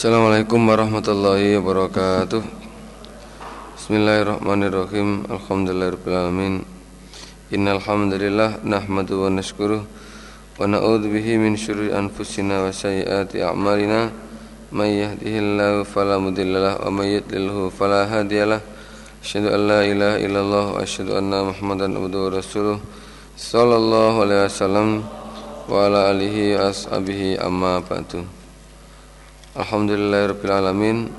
Assalamualaikum warahmatullahi wabarakatuh. Bismillahirrahmanirrahim. Alhamdulillahirrahmanirrahim. Innalhamdulillah Nahmadu wa nashkuruh Wa na'udhu bihi min syurri anfusina wa sayyati a'malina. Man yahdihillahu falamudillalah Wa man yudlilhu falahadiyalah Asyadu an la ilaha illallah Wa asyadu anna muhammadan abduhu rasuluh. Sallallahu alaihi wasallam Wa ala alihi ashabihi amma ba'du Alhamdulillahirrahmanirrahim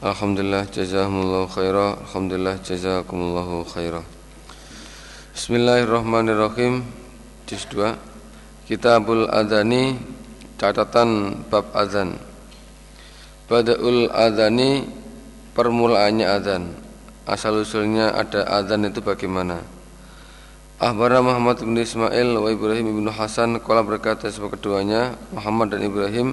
Alhamdulillah jazakumullahu khaira Alhamdulillah jazakumullahu khaira Bismillahirrahmanirrahim Juz 2 Kitabul Adani catatan bab azan. Bada'ul adani permulaannya azan. Asal usulnya ada azan itu bagaimana? Ahbara Muhammad bin Ismail wa Ibrahim bin Hasan Kala berkata sebab keduanya Muhammad dan Ibrahim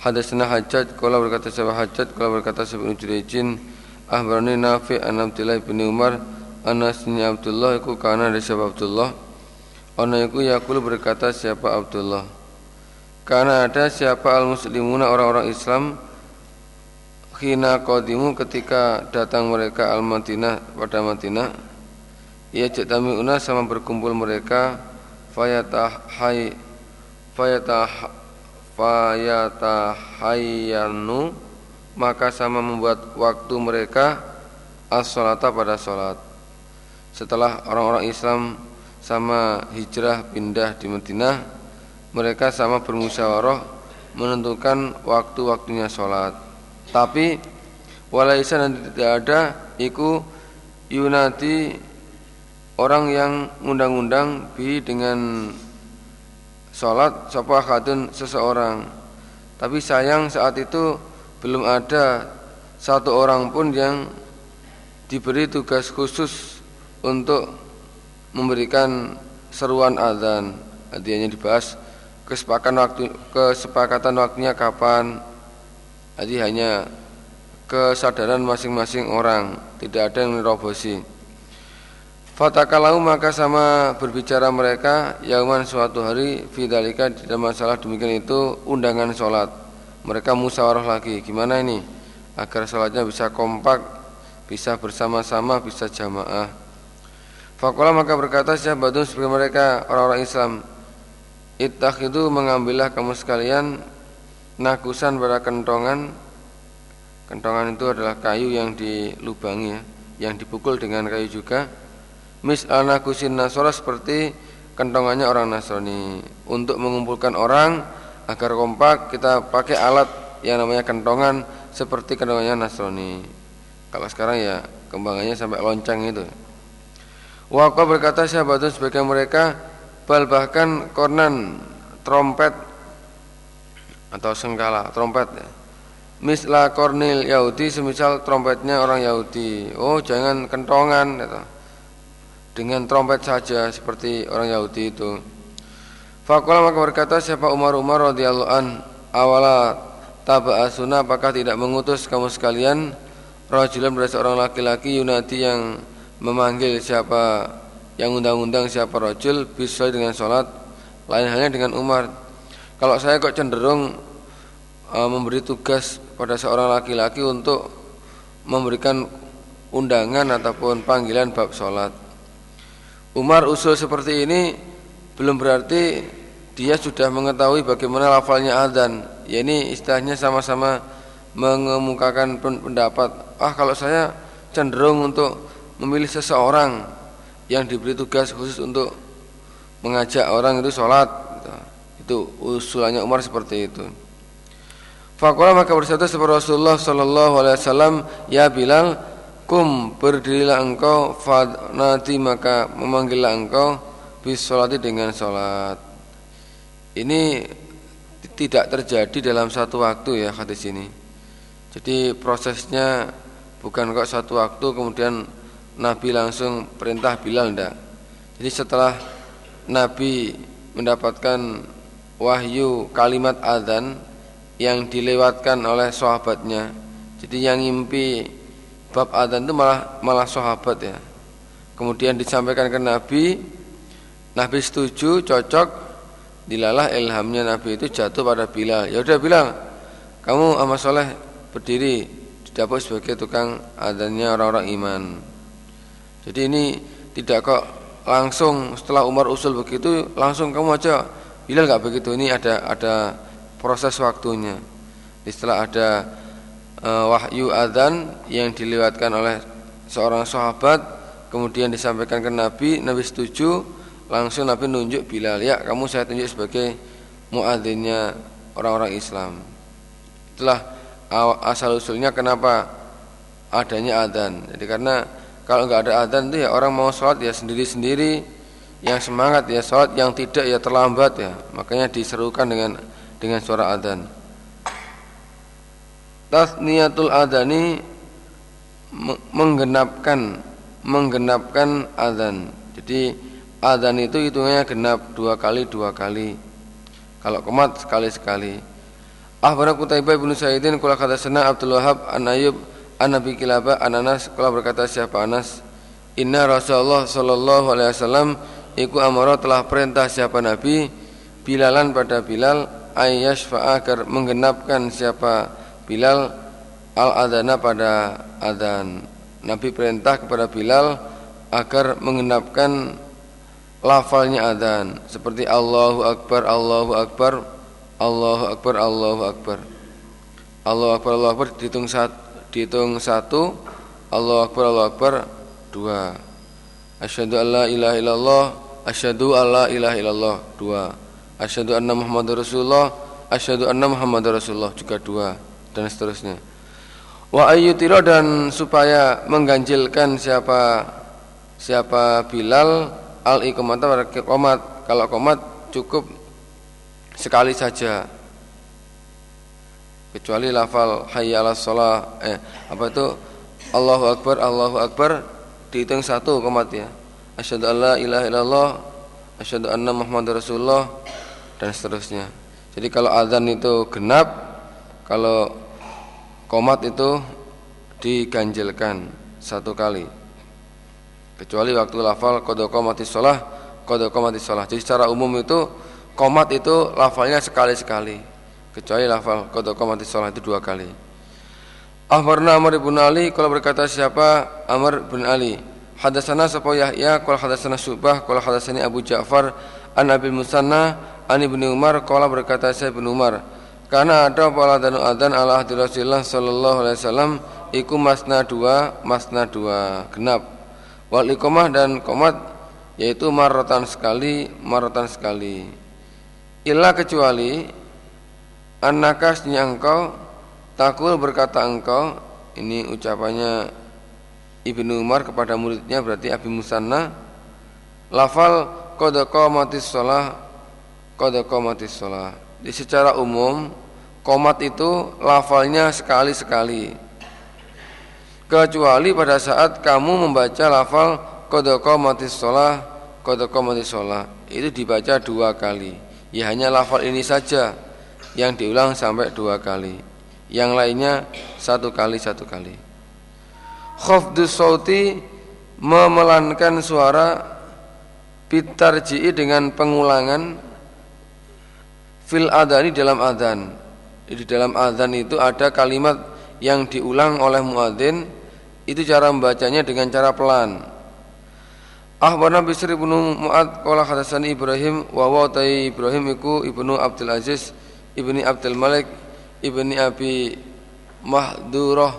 Hadasna Hajjaj Kala berkata sebab Hajjaj Kala berkata sebab Ibn Jurejin Ahbarani Nafi an Abdullah bin Umar Anasnya Abdullah Iku kana dari sebab Abdullah? Ono iku yakul berkata siapa Abdullah? Karena ada siapa al-muslimuna orang-orang Islam Khina qadimu ketika datang mereka al-Madinah pada Madinah Ia una sama berkumpul mereka Fayatahai Fayatah Fayatahayanu Maka sama membuat waktu mereka As-salata pada sholat Setelah orang-orang Islam sama hijrah pindah di Madinah mereka sama bermusyawarah menentukan waktu-waktunya sholat tapi walaisa nanti tidak ada iku yunati orang yang undang-undang bi dengan sholat sapa khadun seseorang. Tapi sayang saat itu belum ada satu orang pun yang diberi tugas khusus untuk memberikan seruan azan. Artinya dibahas kesepakatan waktu kesepakatan waktunya kapan. Jadi hanya kesadaran masing-masing orang. Tidak ada yang merobosi Fatakalau maka sama berbicara mereka Yauman suatu hari Fidalika tidak masalah demikian itu Undangan sholat. Mereka musyawarah lagi. Gimana ini? Agar sholatnya bisa kompak Bisa bersama-sama Bisa jamaah. Fakola maka berkata sahabatun sebagai mereka orang-orang Islam Ittah itu mengambillah kamu sekalian Nakusan pada kentongan. Kentongan itu adalah kayu yang dilubangi ya, Yang dipukul dengan kayu juga Mis al nakusin nasora seperti kentongannya orang Nasrani Untuk mengumpulkan orang agar kompak kita pakai alat yang namanya kentongan Seperti kentongannya Nasrani Kalau sekarang ya kembangannya sampai lonceng itu Waqah berkata sahabatun sebagian mereka Bal bahkan kornan trompet Atau senggala trompet ya. Misla kornil Yahudi semisal trompetnya orang Yahudi Oh jangan kentongan gitu. Dengan trompet saja seperti orang Yahudi itu. Fakulah maka berkata siapa Umar Umar radhiyallahu an awala taba'asuna apakah tidak mengutus kamu sekalian rajulan dari seorang laki-laki Yunadi yang memanggil siapa yang undang-undang siapa rojul bisa dengan sholat lain halnya dengan Umar? Kalau saya kok cenderung uh, memberi tugas pada seorang laki-laki untuk memberikan undangan ataupun panggilan bab sholat Umar usul seperti ini belum berarti dia sudah mengetahui bagaimana lafalnya adzan. Ya ini istilahnya sama-sama mengemukakan pendapat. Ah kalau saya cenderung untuk memilih seseorang yang diberi tugas khusus untuk mengajak orang itu sholat gitu. itu usulannya Umar seperti itu. Fakola maka bersatu seperti Rasulullah Sallallahu Alaihi Wasallam ya Bilal kum berdirilah engkau nanti maka memanggillah engkau bis sholati dengan sholat ini tidak terjadi dalam satu waktu ya hadis ini jadi prosesnya bukan kok satu waktu kemudian Nabi langsung perintah Bilal ndak. Jadi setelah Nabi mendapatkan wahyu kalimat adzan yang dilewatkan oleh sahabatnya. Jadi yang ngimpi bab adzan itu malah malah sahabat ya. Kemudian disampaikan ke Nabi, Nabi setuju, cocok, dilalah ilhamnya Nabi itu jatuh pada Bilal. Ya udah bilang, kamu amal soleh berdiri di dapur sebagai tukang adanya orang-orang iman. Jadi ini tidak kok langsung setelah Umar usul begitu langsung kamu aja Bilal nggak begitu ini ada ada proses waktunya setelah ada wahyu adzan yang dilewatkan oleh seorang sahabat kemudian disampaikan ke Nabi Nabi setuju langsung Nabi nunjuk Bilal ya kamu saya tunjuk sebagai muadzinnya orang-orang Islam itulah asal usulnya kenapa adanya adzan jadi karena kalau nggak ada adzan itu ya orang mau sholat ya sendiri-sendiri, yang semangat ya sholat, yang tidak ya terlambat ya. Makanya diserukan dengan dengan suara adzan. Tasniyatul adani menggenapkan menggenapkan adzan. Jadi adzan itu hitungnya genap dua kali dua kali. Kalau komat sekali sekali. Ahbara Kutaibah bin Sa'idin kula kata sana Abdul Wahab an Ayub An Nabi Kilabah An Anas kalau berkata siapa Anas Inna Rasulullah Sallallahu Alaihi Wasallam Iku amara telah perintah siapa Nabi Bilalan pada Bilal Ayyashfa agar menggenapkan siapa Bilal Al-adana pada adan Nabi perintah kepada Bilal Agar menggenapkan lafalnya adan Seperti Allahu Akbar, Allahu Akbar Allahu Akbar, Allahu Akbar. Allahu Akbar, Allahu Akbar dihitung satu dihitung satu. Allah Akbar Allah Akbar dua. Asyhadu alla ilaha illallah asyhadu alla ilaha illallah dua. Asyhadu anna muhammadar rasulullah asyhadu anna muhammadar rasulullah juga dua dan seterusnya. Wa ayyutira dan supaya mengganjilkan siapa siapa Bilal al iqamata komat. Kalau komat cukup sekali saja. Kecuali lafal hayya ala sholah eh apa itu? Allahu Akbar Allahu Akbar dihitung satu komat ya. Asyhadu alla ilaha illallah asyhadu anna muhammadar rasulullah dan seterusnya. Jadi kalau azan itu genap kalau komat itu diganjilkan satu kali. Kecuali waktu lafal kode komati sholah kode komati sholah jadi secara umum itu komat itu lafalnya sekali sekali kecuali lafal qad qamati shalah itu dua kali. Ahbarna Amr bin Ali kalau berkata siapa? Amr bin Ali. Hadasana sapa Yahya qala hadasana Subah qala hadasani Abu Ja'far an Abi Musanna an Ibnu Umar qala berkata saya Ibnu Umar karena ada pala dan adan ala hadi Rasulullah sallallahu alaihi wasallam iku masna dua masna dua genap. Wal iqamah dan komat yaitu maratan sekali maratan sekali. Illa kecuali An-nakasnya engkau Takul berkata engkau Ini ucapannya Ibnu Umar kepada muridnya berarti Abi Musanna Lafal Kodoko matis sholah Kodoko matis sholah Di secara umum Komat itu lafalnya sekali-sekali. Kecuali pada saat kamu membaca lafal Kodoko matis sholah Kodoko matis sholah Itu dibaca dua kali. Ya hanya lafal ini saja yang diulang sampai dua kali. Yang lainnya satu kali satu kali. Khafdus sauti memelankan suara bitarji'i dengan pengulangan fil adani dalam adan di dalam adan itu ada kalimat yang diulang oleh muadzin itu cara membacanya dengan cara pelan. Ahbarna Bisri ibnu Mu'ad Qala hadasani Ibrahim Wa wa Ibrahim iku ibnu Abdul Aziz ibni Abdul Malik ibni Abi Mahdurah.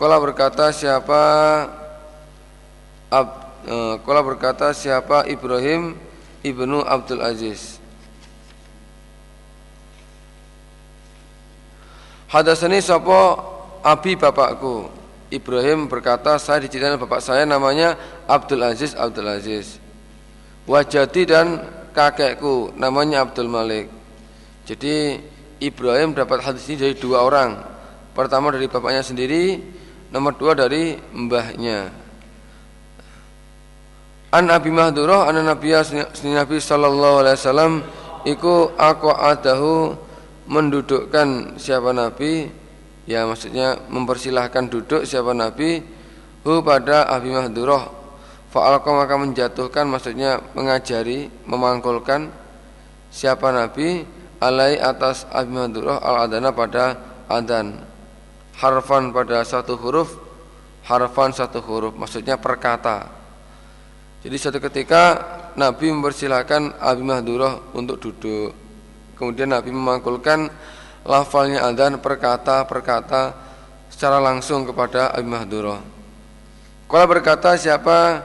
Kala berkata siapa Ab, e, Kala berkata siapa Ibrahim ibnu Abdul Aziz Hadasani sapa abi bapakku Ibrahim berkata saya diceritakan bapak saya namanya Abdul Aziz Abdul Aziz Wajati dan kakekku namanya Abdul Malik jadi Ibrahim dapat hadis ini dari dua orang. Pertama dari bapaknya sendiri, nomor dua dari mbahnya. An Abi Mahdurah an Nabiya Nabi sallallahu alaihi wasallam iku aku adahu mendudukkan siapa nabi ya maksudnya mempersilahkan duduk siapa nabi hu pada Abi Mahdurah. Fa'alqa maka menjatuhkan maksudnya mengajari memangkulkan siapa nabi alai atas Abi Madurah al adana pada adan. Harfan pada satu huruf harfan satu huruf maksudnya perkata. Jadi suatu ketika Nabi mempersilahkan Abi Mahdurah untuk duduk kemudian Nabi memangkulkan lafalnya adan perkata-perkata secara langsung kepada Abi Mahdurah kalau berkata siapa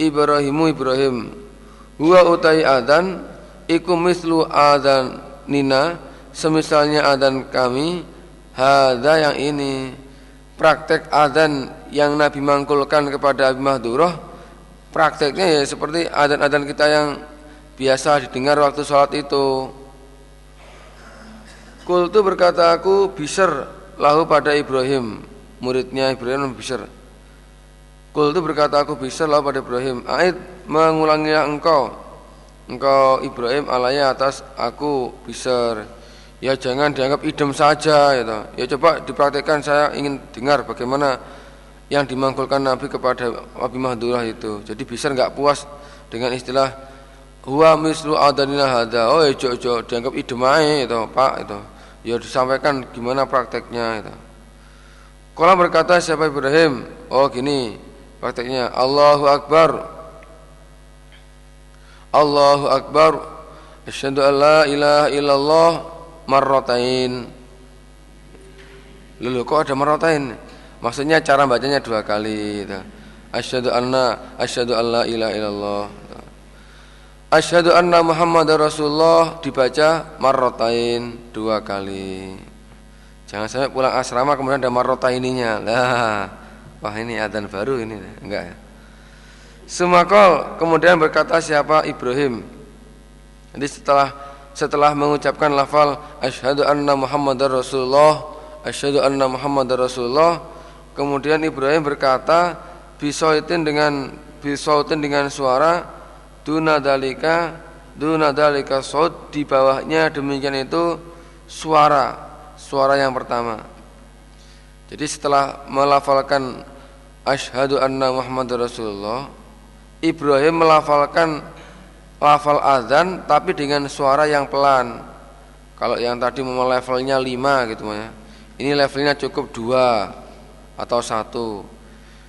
Ibrahimu Ibrahim? Huwa utai adan iku mislu adan nina semisalnya adan kami Hada yang ini praktek adzan yang Nabi mangkulkan kepada Abi Mahdurah prakteknya ya seperti adzan-adzan kita yang biasa didengar waktu sholat itu Kultu berkata aku bisar lahu pada Ibrahim. Muridnya Ibrahim bisar. Kultu berkata aku bisar lahu pada Ibrahim. Ait mengulangi engkau. Engkau Ibrahim alaya atas aku bisar. Ya jangan dianggap idem saja gitu. ya coba dipraktekkan saya ingin dengar bagaimana yang dimangkulkan Nabi kepada Abi Mahdurah itu. Jadi bisa nggak puas dengan istilah huwa mislu adanina hada oh ya jo, dianggap idem aja itu pak itu ya disampaikan gimana prakteknya itu. Kalau berkata siapa Ibrahim? Oh gini prakteknya Allahu Akbar. Allahu Akbar. Asyhadu an la ilaha illallah marrotain Lalu kok ada marrotain Maksudnya cara bacanya dua kali gitu. Asyhadu anna asyhadu alla ilaha illallah. Asyhadu anna Muhammad Rasulullah. Dibaca marrotain dua kali. Jangan sampai pulang asrama kemudian ada marrotaininya. Lah Wah ini adzan baru ini. Enggak ya. Semakol kemudian berkata siapa? Ibrahim. Jadi setelah setelah mengucapkan lafal asyhadu anna muhammadar rasulullah. Asyhadu anna muhammadar rasulullah. Kemudian Ibrahim berkata bisautin dengan bisautin dengan suara duna dalika duna dalika saud di bawahnya demikian itu suara suara yang pertama jadi setelah melafalkan asyhadu anna muhammadar rasulullah Ibrahim melafalkan lafal azan tapi dengan suara yang pelan. Kalau yang tadi mau levelnya 5 gitu ya. Ini levelnya cukup dua atau satu.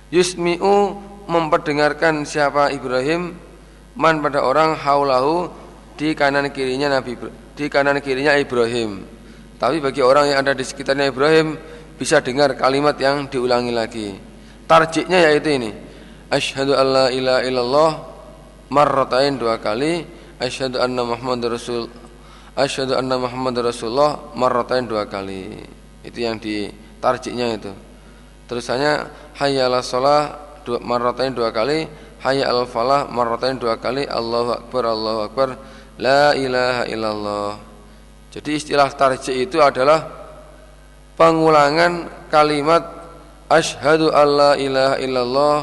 Yusmi'u memperdengarkan siapa Ibrahim man pada orang haulahu di kanan kirinya Nabi di kanan kirinya Ibrahim. Tapi bagi orang yang ada di sekitarnya Ibrahim bisa dengar kalimat yang diulangi lagi. Tarjiknya yaitu ini. Asyhadu alla ilaha illallah marratain dua kali asyhadu anna muhammadar rasul asyhadu anna muhammadar rasulullah marratain dua kali itu yang di tarjiknya itu terusannya hayya ala shalah dua marratain dua kali hayya al falah marratain dua kali Allahu akbar Allahu akbar la ilaha illallah. Jadi istilah tarjik itu adalah pengulangan kalimat asyhadu alla ilaha illallah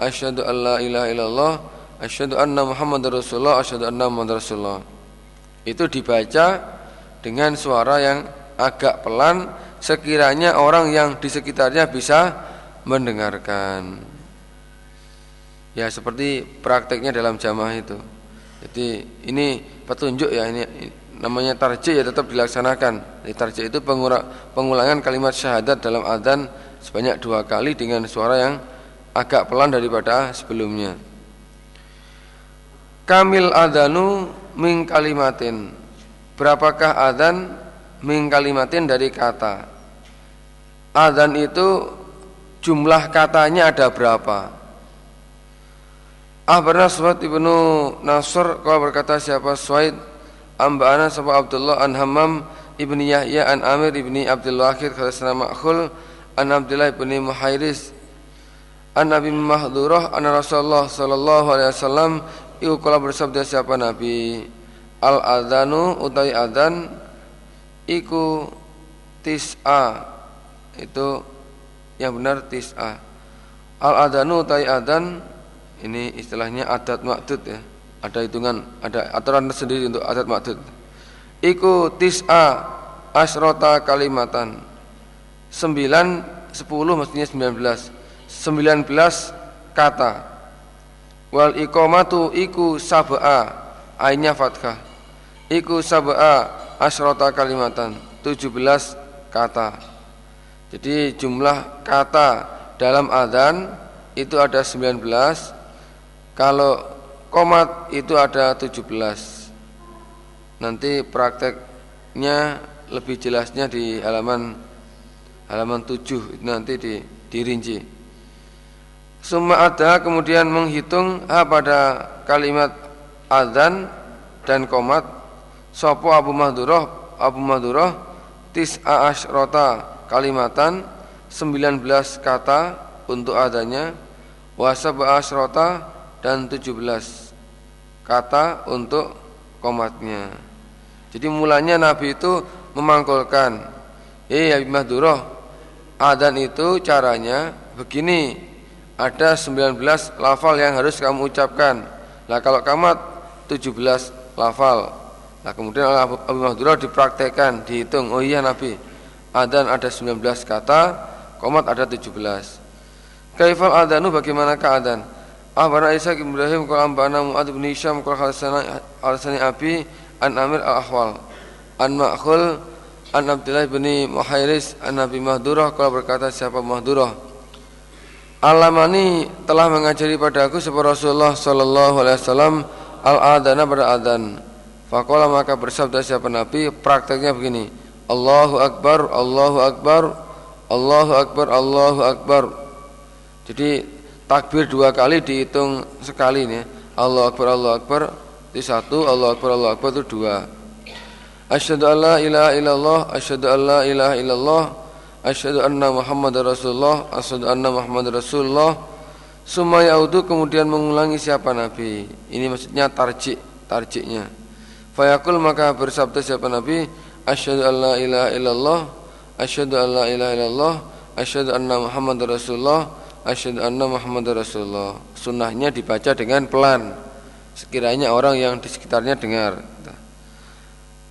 asyhadu alla ilaha illallah asyhadu anna Muhammad Rasulullah asyhadu anna Muhammad Rasulullah. Itu dibaca dengan suara yang agak pelan sekiranya orang yang di sekitarnya bisa mendengarkan ya seperti prakteknya dalam jamaah itu jadi ini petunjuk ya ini namanya tarjih ya tetap dilaksanakan tarjih itu pengulangan kalimat syahadat dalam adzan sebanyak dua kali dengan suara yang agak pelan daripada sebelumnya Kamil adanu ming kalimatin. Berapakah adan ming kalimatin dari kata? Adan itu jumlah katanya ada berapa? Ahbarna Suhaid ibnu Nasr Kau berkata siapa? Suhaid Amba'ana sama Abdullah an Hammam ibni Yahya an Amir ibni Abdul Wahid Khalasana Ma'khul an Abdullah ibni Muhairis an Nabi Mahdurah an Rasulullah sallallahu alaihi wasallam Iku kala bersabda siapa Nabi? Al adanu utai adan Iku tis'a Itu yang benar tis'a. Al adanu utai adan Ini istilahnya adat makdud ya. Ada hitungan, ada aturan sendiri untuk adat makdud Iku tis'a asrota kalimatan. Sembilan, sepuluh maksudnya sembilan belas. Sembilan belas kata. Wal iqamatu iku sab'a ainnya fathah. Iku sab'a asrota kalimatan 17 kata. Jadi jumlah kata dalam adzan itu ada 19 kalau komat itu ada 17 nanti prakteknya lebih jelasnya di halaman halaman 7 itu nanti di, dirinci. Summa ada kemudian menghitung ha pada kalimat adzan dan komat Sopo Abu Mahdurah Abu Mahdurah Tis'a asyrota kalimatan 19 kata untuk adanya wasab asrota dan 17 kata untuk komatnya. Jadi mulanya Nabi itu memangkulkan, "Eh Habib Mahduroh, adan itu caranya begini, ada 19 lafal yang harus kamu ucapkan. Nah kalau kamat 17 lafal. Nah kemudian Abu Mahduroh dipraktekkan, dihitung. Oh iya Nabi, adan ada 19 kata, komat ada 17. Kaifal adanu bagaimana keadaan? Ahbana Isa bin Ibrahim qala ambana Muad bin Hisham qala halasani Abi an Amir al-Ahwal an Ma'khul an Abdullah bin Muhairis an Nabi Mahdurah kalau berkata siapa Mahdurah Alamani telah mengajari padaku sebuah Rasulullah sallallahu alaihi wasallam al-adana pada adan. Fakola maka bersabda siapa Nabi prakteknya begini. Allahu akbar, Allahu akbar, Allahu akbar, Allahu akbar. Jadi takbir dua kali dihitung sekali nih. Allah Akbar, Allah Akbar itu satu, Allah Akbar, Allah Akbar itu dua. Asyhadu an la ilaha illallah, asyhadu an la ilaha illallah, asyhadu anna Muhammad Rasulullah, asyhadu anna Muhammad Rasulullah. Summa yaudu kemudian mengulangi siapa Nabi. Ini maksudnya tarjik, tarjiknya. Fayaqul maka bersabda siapa Nabi, asyhadu an la ilaha illallah, asyhadu an la ilaha illallah, asyhadu anna Muhammad Rasulullah asyhadu anna Muhammad Rasulullah. Sunnahnya dibaca dengan pelan. Sekiranya orang yang di sekitarnya dengar.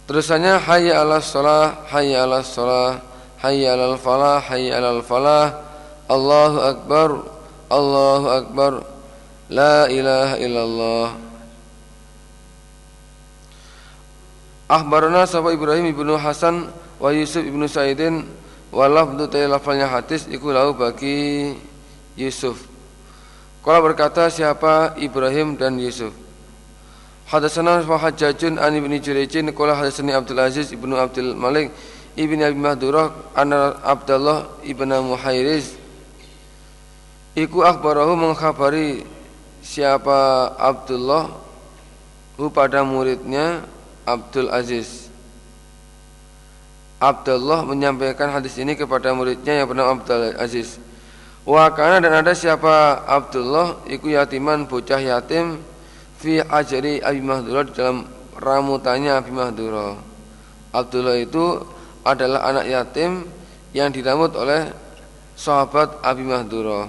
Terusannya hayya 'alas shalah, hayya 'alas shalah, hayya 'alal falah, hayya 'alal falah. Allahu akbar, Allahu akbar. La ilaha illallah. Akhbarana sahabat Ibrahim ibnu Hasan wa Yusuf ibnu Sa'idin wa lafdu lafalnya hadis iku lahu bagi Yusuf. Kalau berkata siapa Ibrahim dan Yusuf. Hadatsana wa Hajjajun an Ibnu Jurayjin qala hadatsani Abdul Aziz Ibnu Abdul Malik Ibnu Abi Mahdurah anna Abdullah Ibnu Muhairiz Iku akhbarahu mengkhabari siapa Abdullah hu pada muridnya Abdul Aziz Abdullah menyampaikan hadis ini kepada muridnya yang bernama Abdul Aziz Wa kana dan ada siapa Abdullah iku yatiman bocah yatim fi ajri Abi Mahdura di dalam ramutannya Abi Mahdura. Abdullah itu adalah anak yatim yang diramut oleh sahabat Abi Mahdura.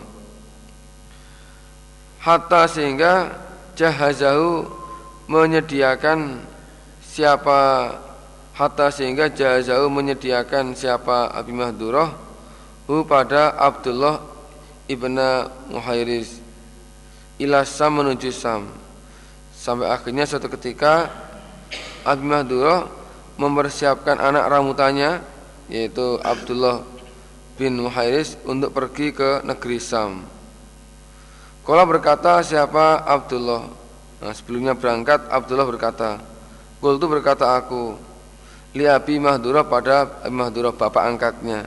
Hatta sehingga jahazahu menyediakan siapa hatta sehingga jahazahu menyediakan siapa Abi Mahdura hu pada Abdullah ibna Muhairis ila Sam menuju Sam sampai akhirnya suatu ketika Abi Mahdurah mempersiapkan anak ramutannya yaitu Abdullah bin Muhairis untuk pergi ke negeri Sam. Kala berkata siapa Abdullah? Nah, sebelumnya berangkat Abdullah berkata, Kul itu berkata aku, li Abi Mahdurah pada Abi Mahdurah bapak angkatnya.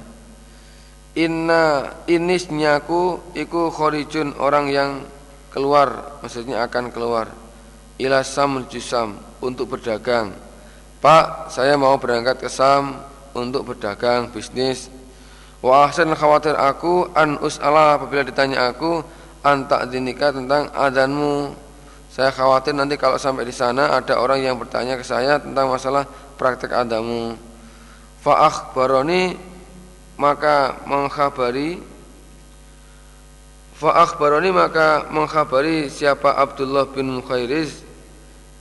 Inna inisnyaku iku khorijun orang yang keluar Maksudnya akan keluar. Ila sam menuju sam Untuk berdagang. Pak saya mau berangkat ke sam Untuk berdagang bisnis. Wa ahsan khawatir aku An us'ala apabila ditanya aku Antak dinikah tentang adanmu Saya khawatir nanti kalau sampai di sana Ada orang yang bertanya ke saya Tentang masalah praktek adamu Fa'akh baroni maka mengkhabari fa akhbarani maka mengkhabari siapa Abdullah bin Mukhairiz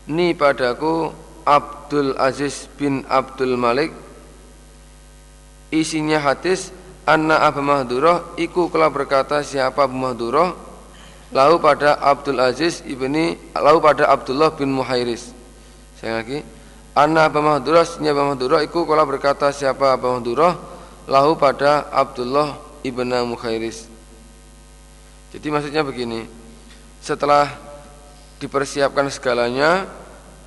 ni padaku Abdul Aziz bin Abdul Malik. Isinya hadis anna Abu Mahdurah iku kala berkata siapa Abu Mahdurah? Pada Abdul Aziz ibni lalu pada Abdullah bin Muhairis saya lagi anna Abu Mahdurah sinya Abu Mahdurah iku kala berkata siapa Abu Mahdurah lahu pada Abdullah ibn Mukhairis. Jadi maksudnya begini, setelah dipersiapkan segalanya,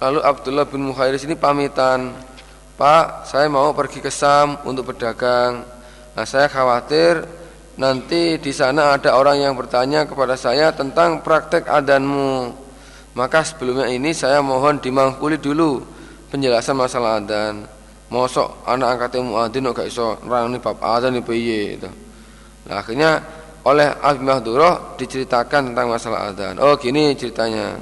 lalu Abdullah bin Mukhairis ini pamitan, Pak, saya mau pergi ke Sam untuk berdagang. Nah, saya khawatir nanti di sana ada orang yang bertanya kepada saya tentang praktek adanmu. Maka sebelumnya ini saya mohon dimangkuli dulu penjelasan masalah adan. Mosok anak angkatnya muadzin gak iso nerangni bab adan iki piye itu. Nah, akhirnya oleh Abi Mahdurah diceritakan tentang masalah adan. Oh, gini ceritanya.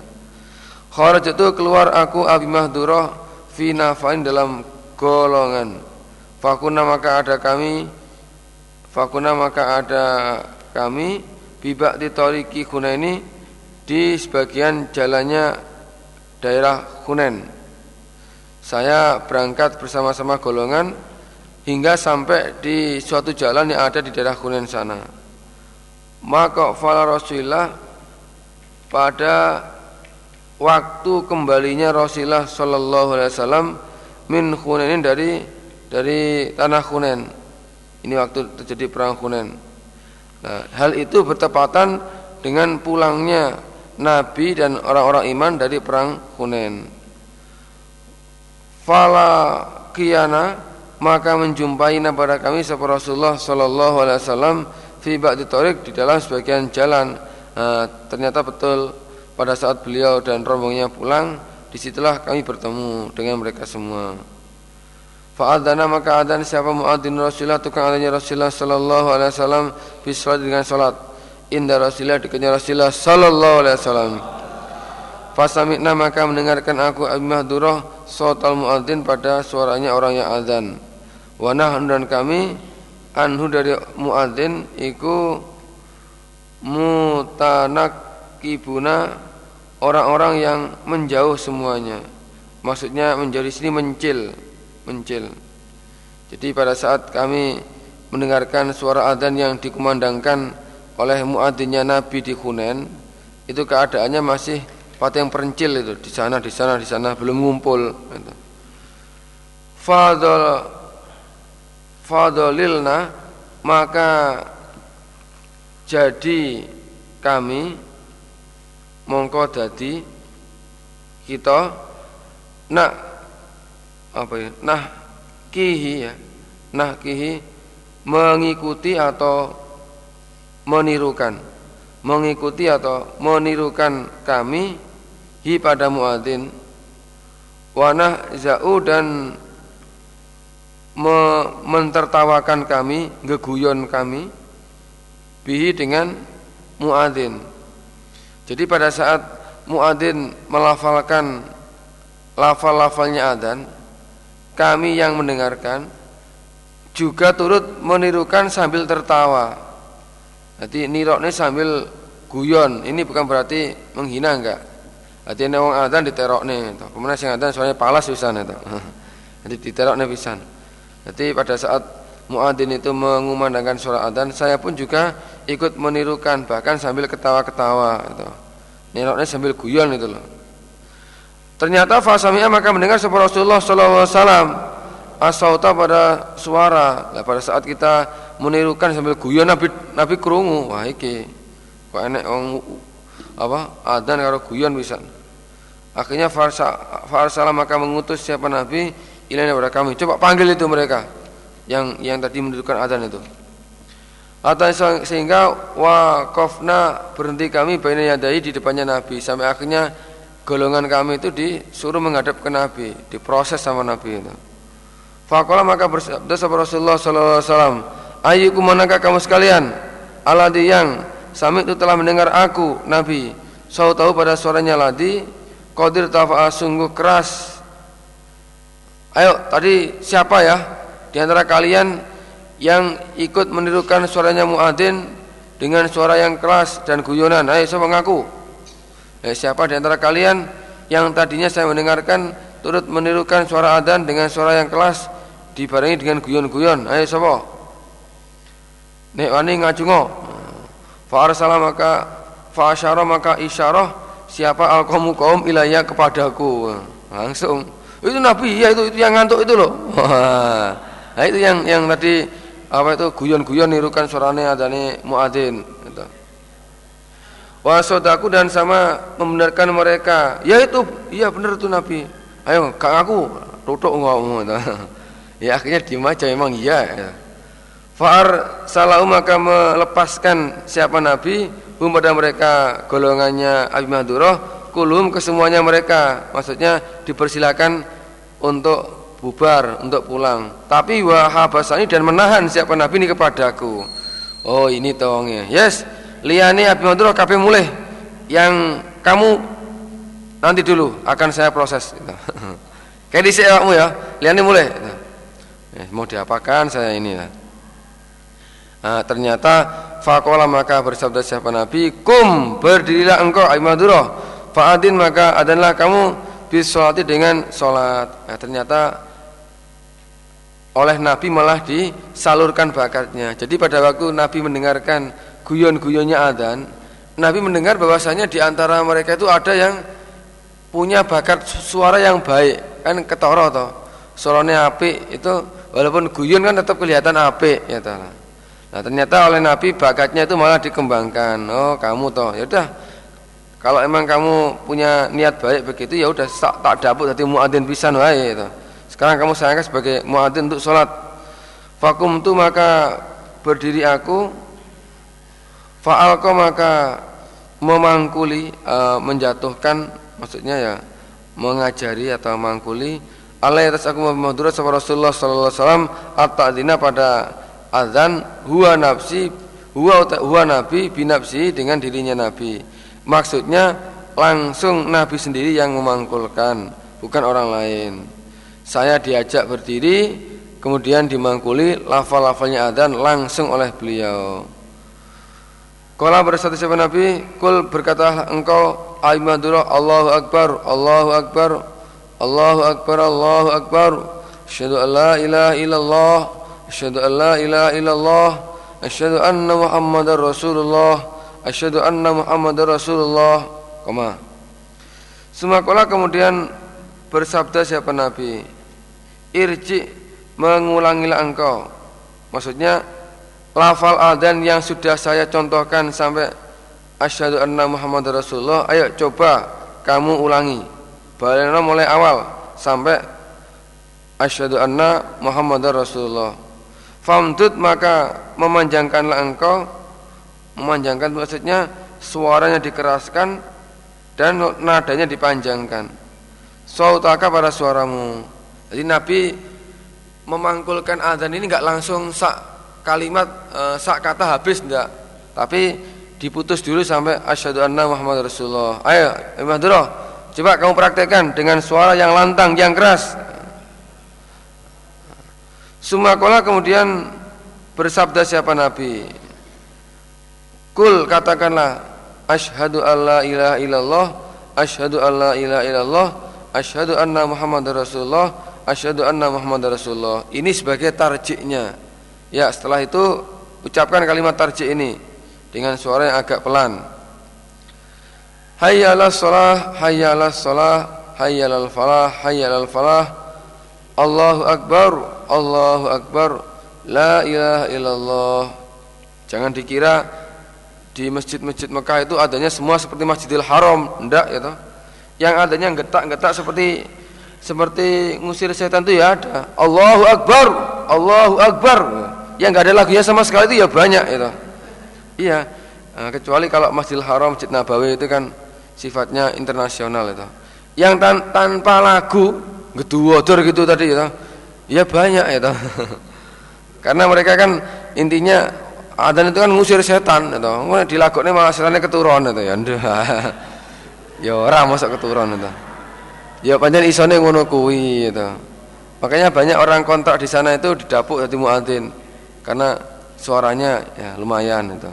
Kharaj itu keluar aku Abi Mahdurah fi nafain dalam golongan. Fakuna maka ada kami Fakuna maka ada kami bibak di toriki ini di sebagian jalannya daerah Hunen saya berangkat bersama-sama golongan hingga sampai di suatu jalan yang ada di daerah Hunain sana. Maka fala Rasulullah pada waktu kembalinya Rasulullah Shallallahu Alaihi Wasallam min Hunain dari dari tanah Hunain. Ini waktu terjadi perang Hunain. Nah, hal itu bertepatan dengan pulangnya Nabi dan orang-orang iman dari perang Hunain fala kiana maka menjumpai pada kami sahabat Rasulullah sallallahu alaihi wasallam fi ba'di tariq di dalam sebagian jalan. Nah, ternyata betul pada saat beliau dan rombongnya pulang di situlah kami bertemu dengan mereka semua. Fa'adana maka adan siapa muadzin Rasulullah tukang adanya Rasulullah sallallahu alaihi wasallam fi dengan salat. Inda Rasulullah dekatnya Rasulullah sallallahu alaihi wasallam. Fasamikna maka mendengarkan aku Abi Mahdurah Sotal muadzin pada suaranya orang yang azan. Wanah dan kami Anhu dari muadzin Iku Mutanakibuna Orang-orang yang menjauh semuanya. Maksudnya menjauh di sini mencil Mencil. Jadi pada saat kami mendengarkan suara adzan yang dikumandangkan oleh muadzinnya Nabi di Hunain itu keadaannya masih Pati yang perencil itu di sana di sana di sana belum ngumpul gitu. Fadol Fadolilna maka jadi kami mongko dadi kita nak apa ya nah kihi ya nah kihi mengikuti atau menirukan mengikuti atau menirukan kami hi pada muadzin. Wanah zau dan me mentertawakan kami geguyon kami bihi dengan muadzin. Jadi pada saat muadzin melafalkan lafal-lafalnya adzan kami yang mendengarkan juga turut menirukan sambil tertawa. Jadi niroknya sambil guyon. Ini bukan berarti menghina enggak Artinya wong adzan diterokne to. Kemudian sing adzan soalnya palas pisan itu. Jadi diterokne pisan. Jadi pada saat muadzin itu mengumandangkan suara adzan, saya pun juga ikut menirukan bahkan sambil ketawa-ketawa itu. Nirokne sambil guyon itu loh. Ternyata fasamia maka mendengar sebuah Rasulullah sallallahu alaihi wasallam asauta pada suara. Lah pada saat kita menirukan sambil guyon Nabi Nabi krungu. Wah iki kok enek wong apa adzan karo guyon pisan. Akhirnya farsa, farsala maka mengutus siapa Nabi ilahnya kepada kami. Coba panggil itu mereka yang yang tadi mendudukan adzan itu. Atau sehingga wakofna berhenti kami baina yadai di depannya Nabi sampai akhirnya golongan kami itu disuruh menghadap ke Nabi, diproses sama Nabi itu. Fakola maka bersabda sahabat Rasulullah Sallallahu Alaihi Wasallam, manakah kamu sekalian? Aladi yang sami itu telah mendengar aku Nabi. Saya tahu pada suaranya ladi Qadir tafa'a sungguh keras. Ayo tadi siapa ya Di antara kalian Yang ikut menirukan suaranya muadzin Dengan suara yang keras dan guyonan? Ayo siapa ngaku eh, Siapa di antara kalian Yang tadinya saya mendengarkan Turut menirukan suara adzan dengan suara yang keras Dibarengi dengan guyon-guyon? Ayo siapa? Nek wani ngajungo. Fa'arsala maka Fa'asyara maka isyarah siapa al kaum ilayah kepadaku langsung itu nabi ya itu itu yang ngantuk itu loh nah itu yang yang tadi apa itu guyon-guyon nirukan suaranya adane muadzin gitu. Wasodaku dan sama membenarkan mereka. Ya itu, iya benar itu Nabi. Ayo, kak aku tutup ngomong. Gitu. ya akhirnya diem aja memang iya. Ya. Far salahu maka melepaskan siapa Nabi hum pada mereka golongannya Abi Madurah kulum kesemuanya mereka. Maksudnya dipersilakan untuk bubar untuk pulang. Tapi wahabasani dan menahan siapa Nabi ini kepadaku. Oh ini tongnya. Yes liani Abi Madurah kape mulai yang kamu nanti dulu akan saya proses. Kayak di kamu ya liani mulai eh, mau diapakan saya ini lah Nah, ternyata fakola maka bersabda siapa Nabi, kum berdirilah engkau aimadurah, faadin maka adalah kamu bisolati dengan solat. Nah, ternyata oleh Nabi malah disalurkan bakatnya. Jadi pada waktu Nabi mendengarkan guyon-guyonnya adan, Nabi mendengar bahwasanya di antara mereka itu ada yang punya bakat suara yang baik, kan ketoro toh. Suaranya api itu walaupun guyon kan tetap kelihatan api ya taala. Nah ternyata oleh Nabi bakatnya itu malah dikembangkan. Oh kamu toh, ya udah. Kalau emang kamu punya niat baik begitu ya udah tak, tak dapet jadi muadzin pisan wae itu. Sekarang kamu sayangkan sebagai muadzin untuk sholat. Fakum tu maka berdiri aku. Faalko maka memangkuli uh, menjatuhkan maksudnya ya mengajari atau mangkuli Allah atas aku Muhammad Rasulullah sallallahu alaihi wasallam at-ta'dina pada azan huwa nafsi huwa huwa nabi binafsi dengan dirinya nabi. Maksudnya langsung nabi sendiri yang memangkulkan bukan orang lain. Saya diajak berdiri kemudian dimangkuli lafal-lafalnya adzan langsung oleh beliau. Kala bersatu siapa Nabi? Kul berkata engkau Aimadullah Allahu Akbar Allahu Akbar Allahu Akbar Allahu Akbar. Asyhadu an la ilaha illallah أشهد أن لا إله إلا الله أشهد أن محمد رسول الله أشهد أن محمد رسول الله koma Semakola kemudian bersabda siapa Nabi Irji mengulangilah engkau Maksudnya Lafal adan yang sudah saya contohkan sampai Asyhadu anna Muhammad Rasulullah Ayo coba kamu ulangi Balena mulai awal Sampai Asyhadu anna Muhammad Rasulullah Famdud maka memanjangkanlah engkau Memanjangkan maksudnya Suaranya dikeraskan Dan nadanya dipanjangkan Sautaka pada suaramu Jadi Nabi Memangkulkan adzan ini enggak langsung sak kalimat e, sak kata habis enggak Tapi diputus dulu sampai asyhadu anna Muhammad Rasulullah. Ayo, Imam coba kamu praktekkan dengan suara yang lantang, yang keras. Sumakola kemudian bersabda siapa Nabi? Kul katakanlah Ashadu alla ilaha illallah Ashadu alla ilaha illallah Ashadu anna Muhammad Rasulullah Ashadu anna Muhammad Rasulullah. Ini sebagai tarjiknya. Ya setelah itu Ucapkan kalimat tarjik ini Dengan suara yang agak pelan. Hayyalah sholah Hayyalah sholah Hayyalah falah Hayyalah falah Allahu Akbar Allahu Akbar La ilaha illallah Jangan dikira di masjid-masjid Mekah itu adanya semua seperti Masjidil Haram, enggak ya toh. Yang adanya getak-getak seperti seperti ngusir setan itu ya ada. Allahu Akbar, Allahu Akbar. Yang enggak ada lagunya sama sekali itu ya banyak itu. Iya. Nah, kecuali kalau Masjidil Haram, Masjid Nabawi itu kan sifatnya internasional itu. Yang tan tanpa lagu gedhuwodor gitu tadi ya. Ya banyak ya Karena mereka kan intinya adzan itu kan ngusir setan itu. Ngono dilakone malah setane keturun itu ya. ya ora masuk keturun itu. Ya pancen isone ngono kuwi itu. Makanya banyak orang kontrak di sana itu didapuk jadi muadzin karena suaranya ya lumayan itu.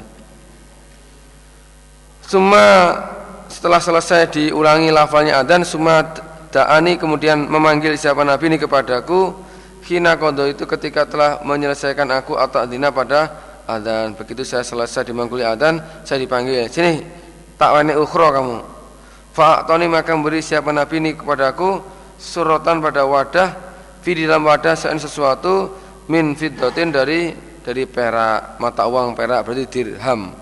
Semua setelah selesai diulangi lafalnya adzan semua Da'ani kemudian memanggil siapa Nabi ini kepadaku. Hina kodo itu ketika telah menyelesaikan aku atau adina pada adan Begitu saya selesai dimangguli adan Saya dipanggil Sini tak wani ukhro kamu. Fa'atoni maka memberi siapa Nabi ini kepadaku Surotan pada wadah Fi dalam wadah sesuatu Min fiddotin dari dari perak mata uang perak berarti dirham.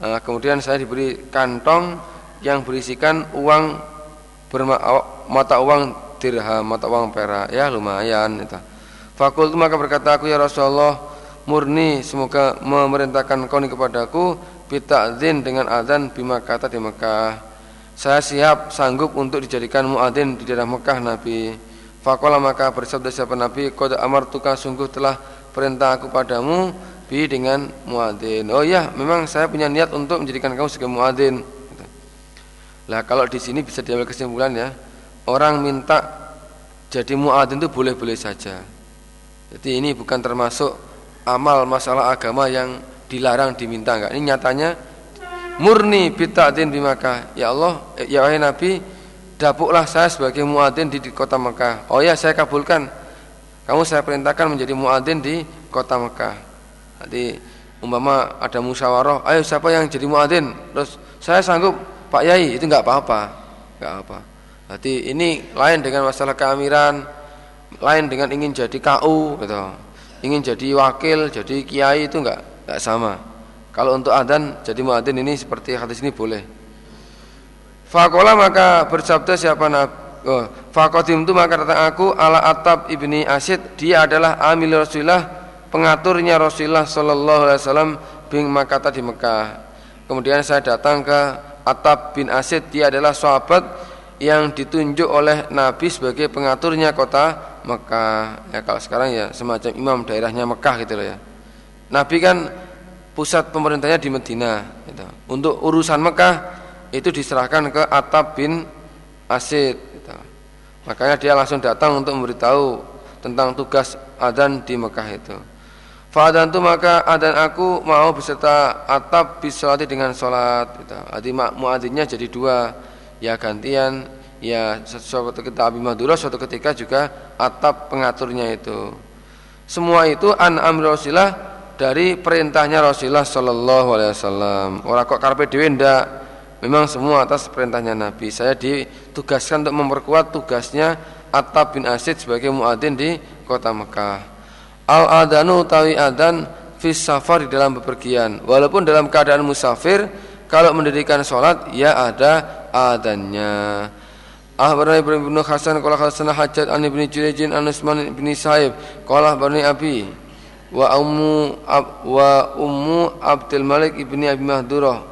Nah, kemudian saya diberi kantong yang berisikan uang bermata uang dirham mata uang perak ya lumayan itu Fakul maka berkata aku ya Rasulullah murni semoga memerintahkan kau ini kepadaku bita'zin dengan azan bima kata di Mekah saya siap sanggup untuk dijadikan muadzin di daerah Mekah Nabi Fakola maka bersabda siapa Nabi Kau amar tukang sungguh telah perintah aku padamu bi dengan muadzin. Oh ya, memang saya punya niat untuk menjadikan kamu sebagai muadzin. Lah kalau di sini bisa diambil kesimpulan ya, orang minta jadi muadzin itu boleh-boleh saja. Jadi ini bukan termasuk amal masalah agama yang dilarang diminta enggak. Ini nyatanya murni bita'din bimaka. Ya Allah, ya wahai Nabi, dapuklah saya sebagai muadzin di, di kota Mekah. Oh ya, saya kabulkan kamu saya perintahkan menjadi muadzin di kota Mekah. Nanti umpama ada musyawarah, ayo siapa yang jadi muadzin? Terus saya sanggup, Pak Yai, itu enggak apa-apa. Enggak apa. Berarti ini lain dengan masalah keamiran, lain dengan ingin jadi KU gitu. Ingin jadi wakil, jadi kiai itu enggak enggak sama. Kalau untuk adzan jadi muadzin ini seperti hadis ini boleh. Fakola maka bersabda siapa Nabi Oh, Fakodim itu maka datang aku ala Atab ibni Asid dia adalah amil Rasulullah pengaturnya Rasulullah Shallallahu Alaihi Wasallam bin Makata di Mekah. Kemudian saya datang ke Atab bin Asid dia adalah sahabat yang ditunjuk oleh Nabi sebagai pengaturnya kota Mekah. Ya kalau sekarang ya semacam imam daerahnya Mekah gitu loh ya. Nabi kan pusat pemerintahnya di Medina. Gitu. Untuk urusan Mekah itu diserahkan ke Atab bin Asid Makanya dia langsung datang untuk memberitahu tentang tugas adan di Mekah itu. Fa'adan itu maka adan aku mau beserta atap bisolati dengan sholat. Gitu. Jadi muadzinnya jadi dua, ya gantian, ya suatu ketika Abi Madura, suatu ketika juga atap pengaturnya itu. Semua itu an amri Rasulullah dari perintahnya Rasulullah Shallallahu Alaihi Wasallam. Orang kok karpe dewi ndak Memang semua atas perintahnya Nabi. Saya ditugaskan untuk memperkuat tugasnya Atab bin Asid sebagai muadzin di kota Mekah. Al adanu tawi adan fis safar di dalam bepergian. Walaupun dalam keadaan musafir, kalau mendirikan sholat ya ada adannya. Ahbarani Ibrahim bin Hasan qala Hasan Hajjat an ibni Jurejin an Usman bin Sa'ib qala bani Abi wa ummu wa ummu Abdul Malik ibni Abi Mahdurah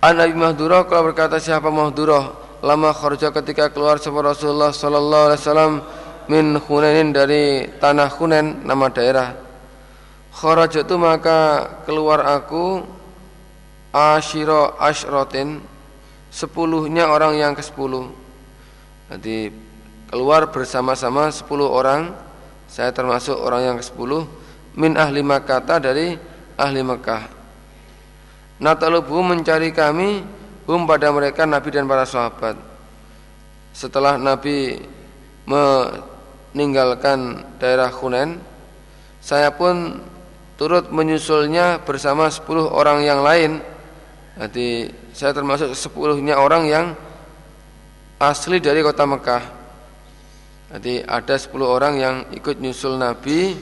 An Abi Mahdurah kalau berkata siapa Mahdurah lama kharaja ketika keluar sapa Rasulullah sallallahu alaihi wasallam min Hunainin dari tanah Hunain nama daerah. Kharaja itu maka keluar aku asyiro ashrotin sepuluhnya orang yang ke sepuluh. Jadi keluar bersama-sama sepuluh orang. Saya termasuk orang yang ke sepuluh min ahli Makkah dari ahli Mekah. Natalubu mencari kami hum pada mereka Nabi dan para sahabat. Setelah Nabi meninggalkan daerah Hunain, saya pun turut menyusulnya bersama 10 orang yang lain. Jadi saya termasuk sepuluhnya orang yang asli dari kota Mekah. Jadi ada 10 orang yang ikut nyusul Nabi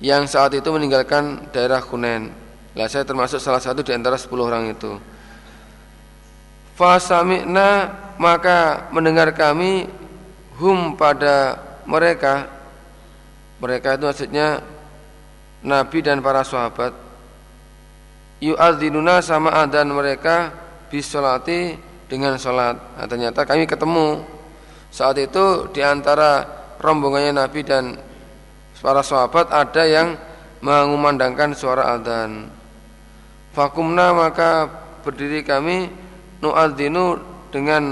yang saat itu meninggalkan daerah Hunain. Lah saya termasuk salah satu di antara 10 orang itu. Fasami'na maka mendengar kami hum pada mereka mereka itu maksudnya Nabi dan para sahabat yu'adzinuna sama adan mereka bisolati dengan sholat nah, ternyata kami ketemu saat itu di antara rombongannya Nabi dan para sahabat ada yang mengumandangkan suara adzan. Fakumna maka berdiri kami nuadzinu dengan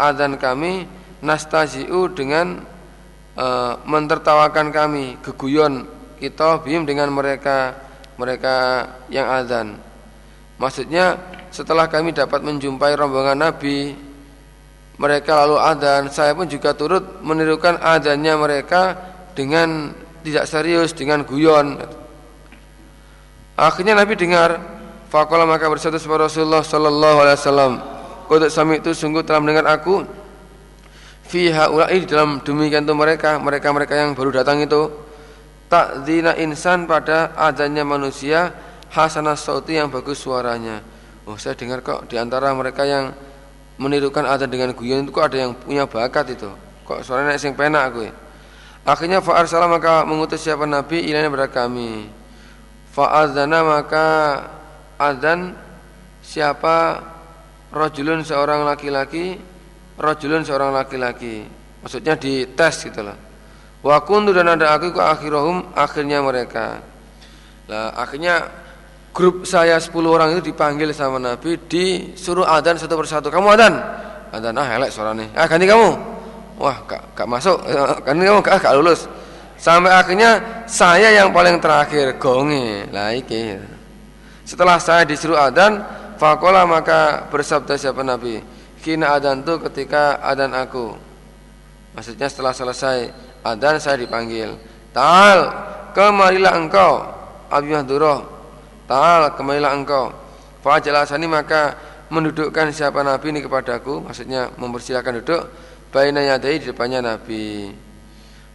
adzan kami nastaziu dengan e, mentertawakan kami geguyon kita bim dengan mereka mereka yang adzan. Maksudnya setelah kami dapat menjumpai rombongan Nabi mereka lalu adzan, saya pun juga turut menirukan adzannya mereka dengan tidak serius dengan guyon. Akhirnya Nabi dengar Fakola maka bersatu Rasulullah Sallallahu Alaihi Wasallam. Kau sami itu sungguh telah mendengar aku. Fiha ulai di dalam demikian itu mereka, mereka mereka yang baru datang itu. takdina insan pada adanya manusia hasanah sauti yang bagus suaranya. Oh, saya dengar kok di antara mereka yang menirukan adzan dengan guyon itu kok ada yang punya bakat itu. Kok suaranya sing penak aku ya. Akhirnya fa arsala maka mengutus siapa nabi ilana kepada kami. Fa adzana maka adzan siapa rajulun seorang laki-laki, rajulun seorang laki-laki. Maksudnya di tes gitu loh. Wa kuntu dan ada aku akhirahum akhirnya mereka. Lah akhirnya grup saya 10 orang itu dipanggil sama Nabi disuruh adzan satu persatu. Kamu adzan? Adzan ah elek suaranya. Ah ganti kamu. Wah, gak, gak masuk. Ganti kamu gak, gak lulus. Sampai akhirnya saya yang paling terakhir gonge. Lah iki. Setelah saya disuruh adzan, fakola maka bersabda siapa Nabi? Kina adzan tu ketika adzan aku. Maksudnya setelah selesai Adan saya dipanggil. Ta'al, kemarilah engkau. Abi Mahdurah. Ta'al, kemarilah engkau. Fajalasani maka mendudukkan siapa Nabi ini kepadaku. Maksudnya mempersilakan duduk. Baina yadai di depannya Nabi.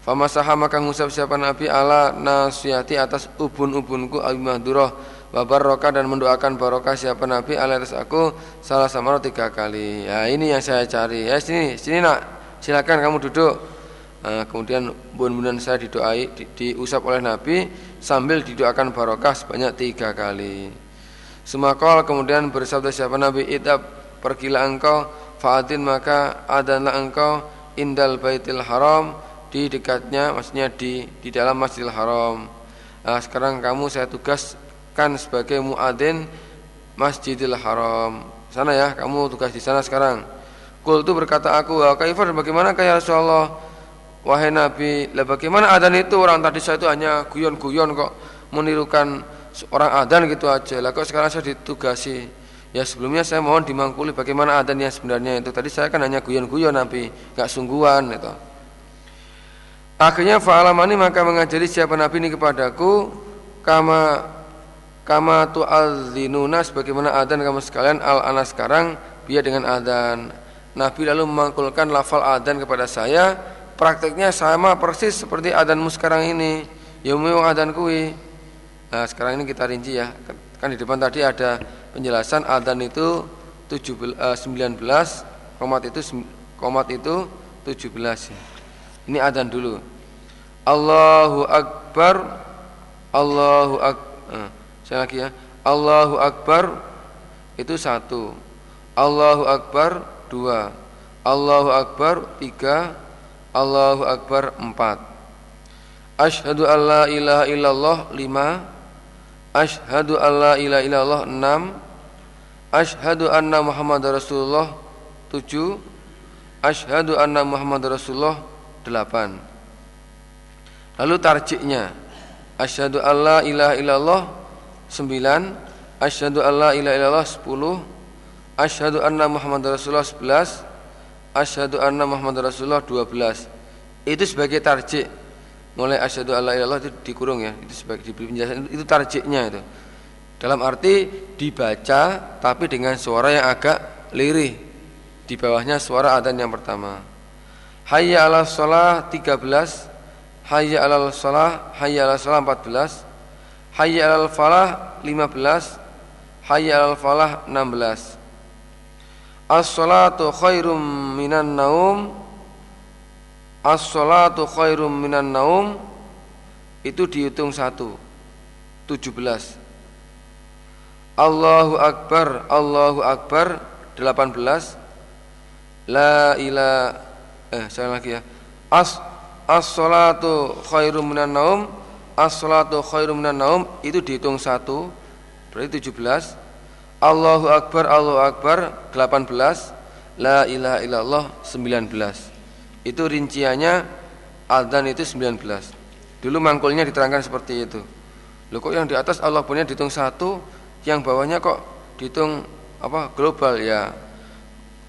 Famasaha maka ngusap siapa Nabi ala nasiyati atas ubun-ubunku Abi Mahdurah Wabarokah dan mendoakan barokah siapa Nabi atas aku salah sama tiga kali. Ya ini yang saya cari. Ya sini, sini nak, silakan kamu duduk. Nah, kemudian bun-bunan saya didoai di, diusap oleh Nabi sambil didoakan barokah sebanyak tiga kali. Semakol kemudian bersabda siapa Nabi Itab pergilah engkau faatin maka adanlah engkau indal baitil haram di dekatnya maksudnya di di dalam masjidil haram. Nah, sekarang kamu saya tugaskan sebagai muadzin masjidil haram. Sana ya, kamu tugas di sana sekarang. Kul itu berkata aku, kaifar bagaimana kayak Rasulullah? Wahai Nabi, lah bagaimana adan itu orang tadi saya itu hanya guyon-guyon kok menirukan orang adan gitu aja. Lah kok sekarang saya ditugasi. Ya sebelumnya saya mohon dimangkuli bagaimana adan yang sebenarnya itu. Tadi saya kan hanya guyon-guyon Nabi, gak sungguhan itu. Akhirnya fa'alamani maka mengajari siapa Nabi ini kepadaku kama kama tu'adzinuna sebagaimana adan kamu sekalian al-ana sekarang biar dengan adan. Nabi lalu memangkulkan lafal adan kepada saya prakteknya sama persis seperti adanmu sekarang ini ya memang adan kui nah sekarang ini kita rinci ya kan di depan tadi ada penjelasan adan itu 17, uh, 19 komat itu komat itu 17 ya. ini adan dulu Allahu Akbar Allahu Akbar uh, saya lagi ya. Allahu Akbar itu satu. Allahu Akbar dua. Allahu Akbar tiga. Allahu Akbar empat. Ashadu an la ilaha illallah lima. Ashadu an la ilaha illallah enam. Ashadu anna Muhammad Rasulullah tujuh. Ashadu anna Muhammad Rasulullah delapan. Lalu tarjiknya. Ashadu an la ilaha illallah sembilan Ashadu an la ilaha illallah sepuluh Ashadu anna Muhammad Rasulullah sebelas asyhadu anna Muhammad Rasulullah 12 itu sebagai tarjik mulai asyhadu alla ilallah itu dikurung ya itu sebagai diberi penjelasan itu, tarjiknya itu. Dalam arti dibaca tapi dengan suara yang agak lirih. Di bawahnya suara adzan yang pertama. Hayya ala shalah 13 hayya ala shalah hayya ala shalah 14 hayya ala falah 15 hayya ala falah 16 As-salatu khairum minan naum As-salatu khairum minan naum Itu dihitung satu tujuh belas. Allahu Akbar Allahu Akbar delapan belas. La ila Eh saya lagi ya. As As-salatu khairum minan naum As-salatu khairum minan naum Itu dihitung satu Berarti tujuh belas. Allahu Akbar, Allahu Akbar 18 La ilaha illallah 19 Itu rinciannya Adzan itu 19 Dulu mangkulnya diterangkan seperti itu. Loh kok yang di atas Allah punya dihitung satu Yang bawahnya kok dihitung apa global? Ya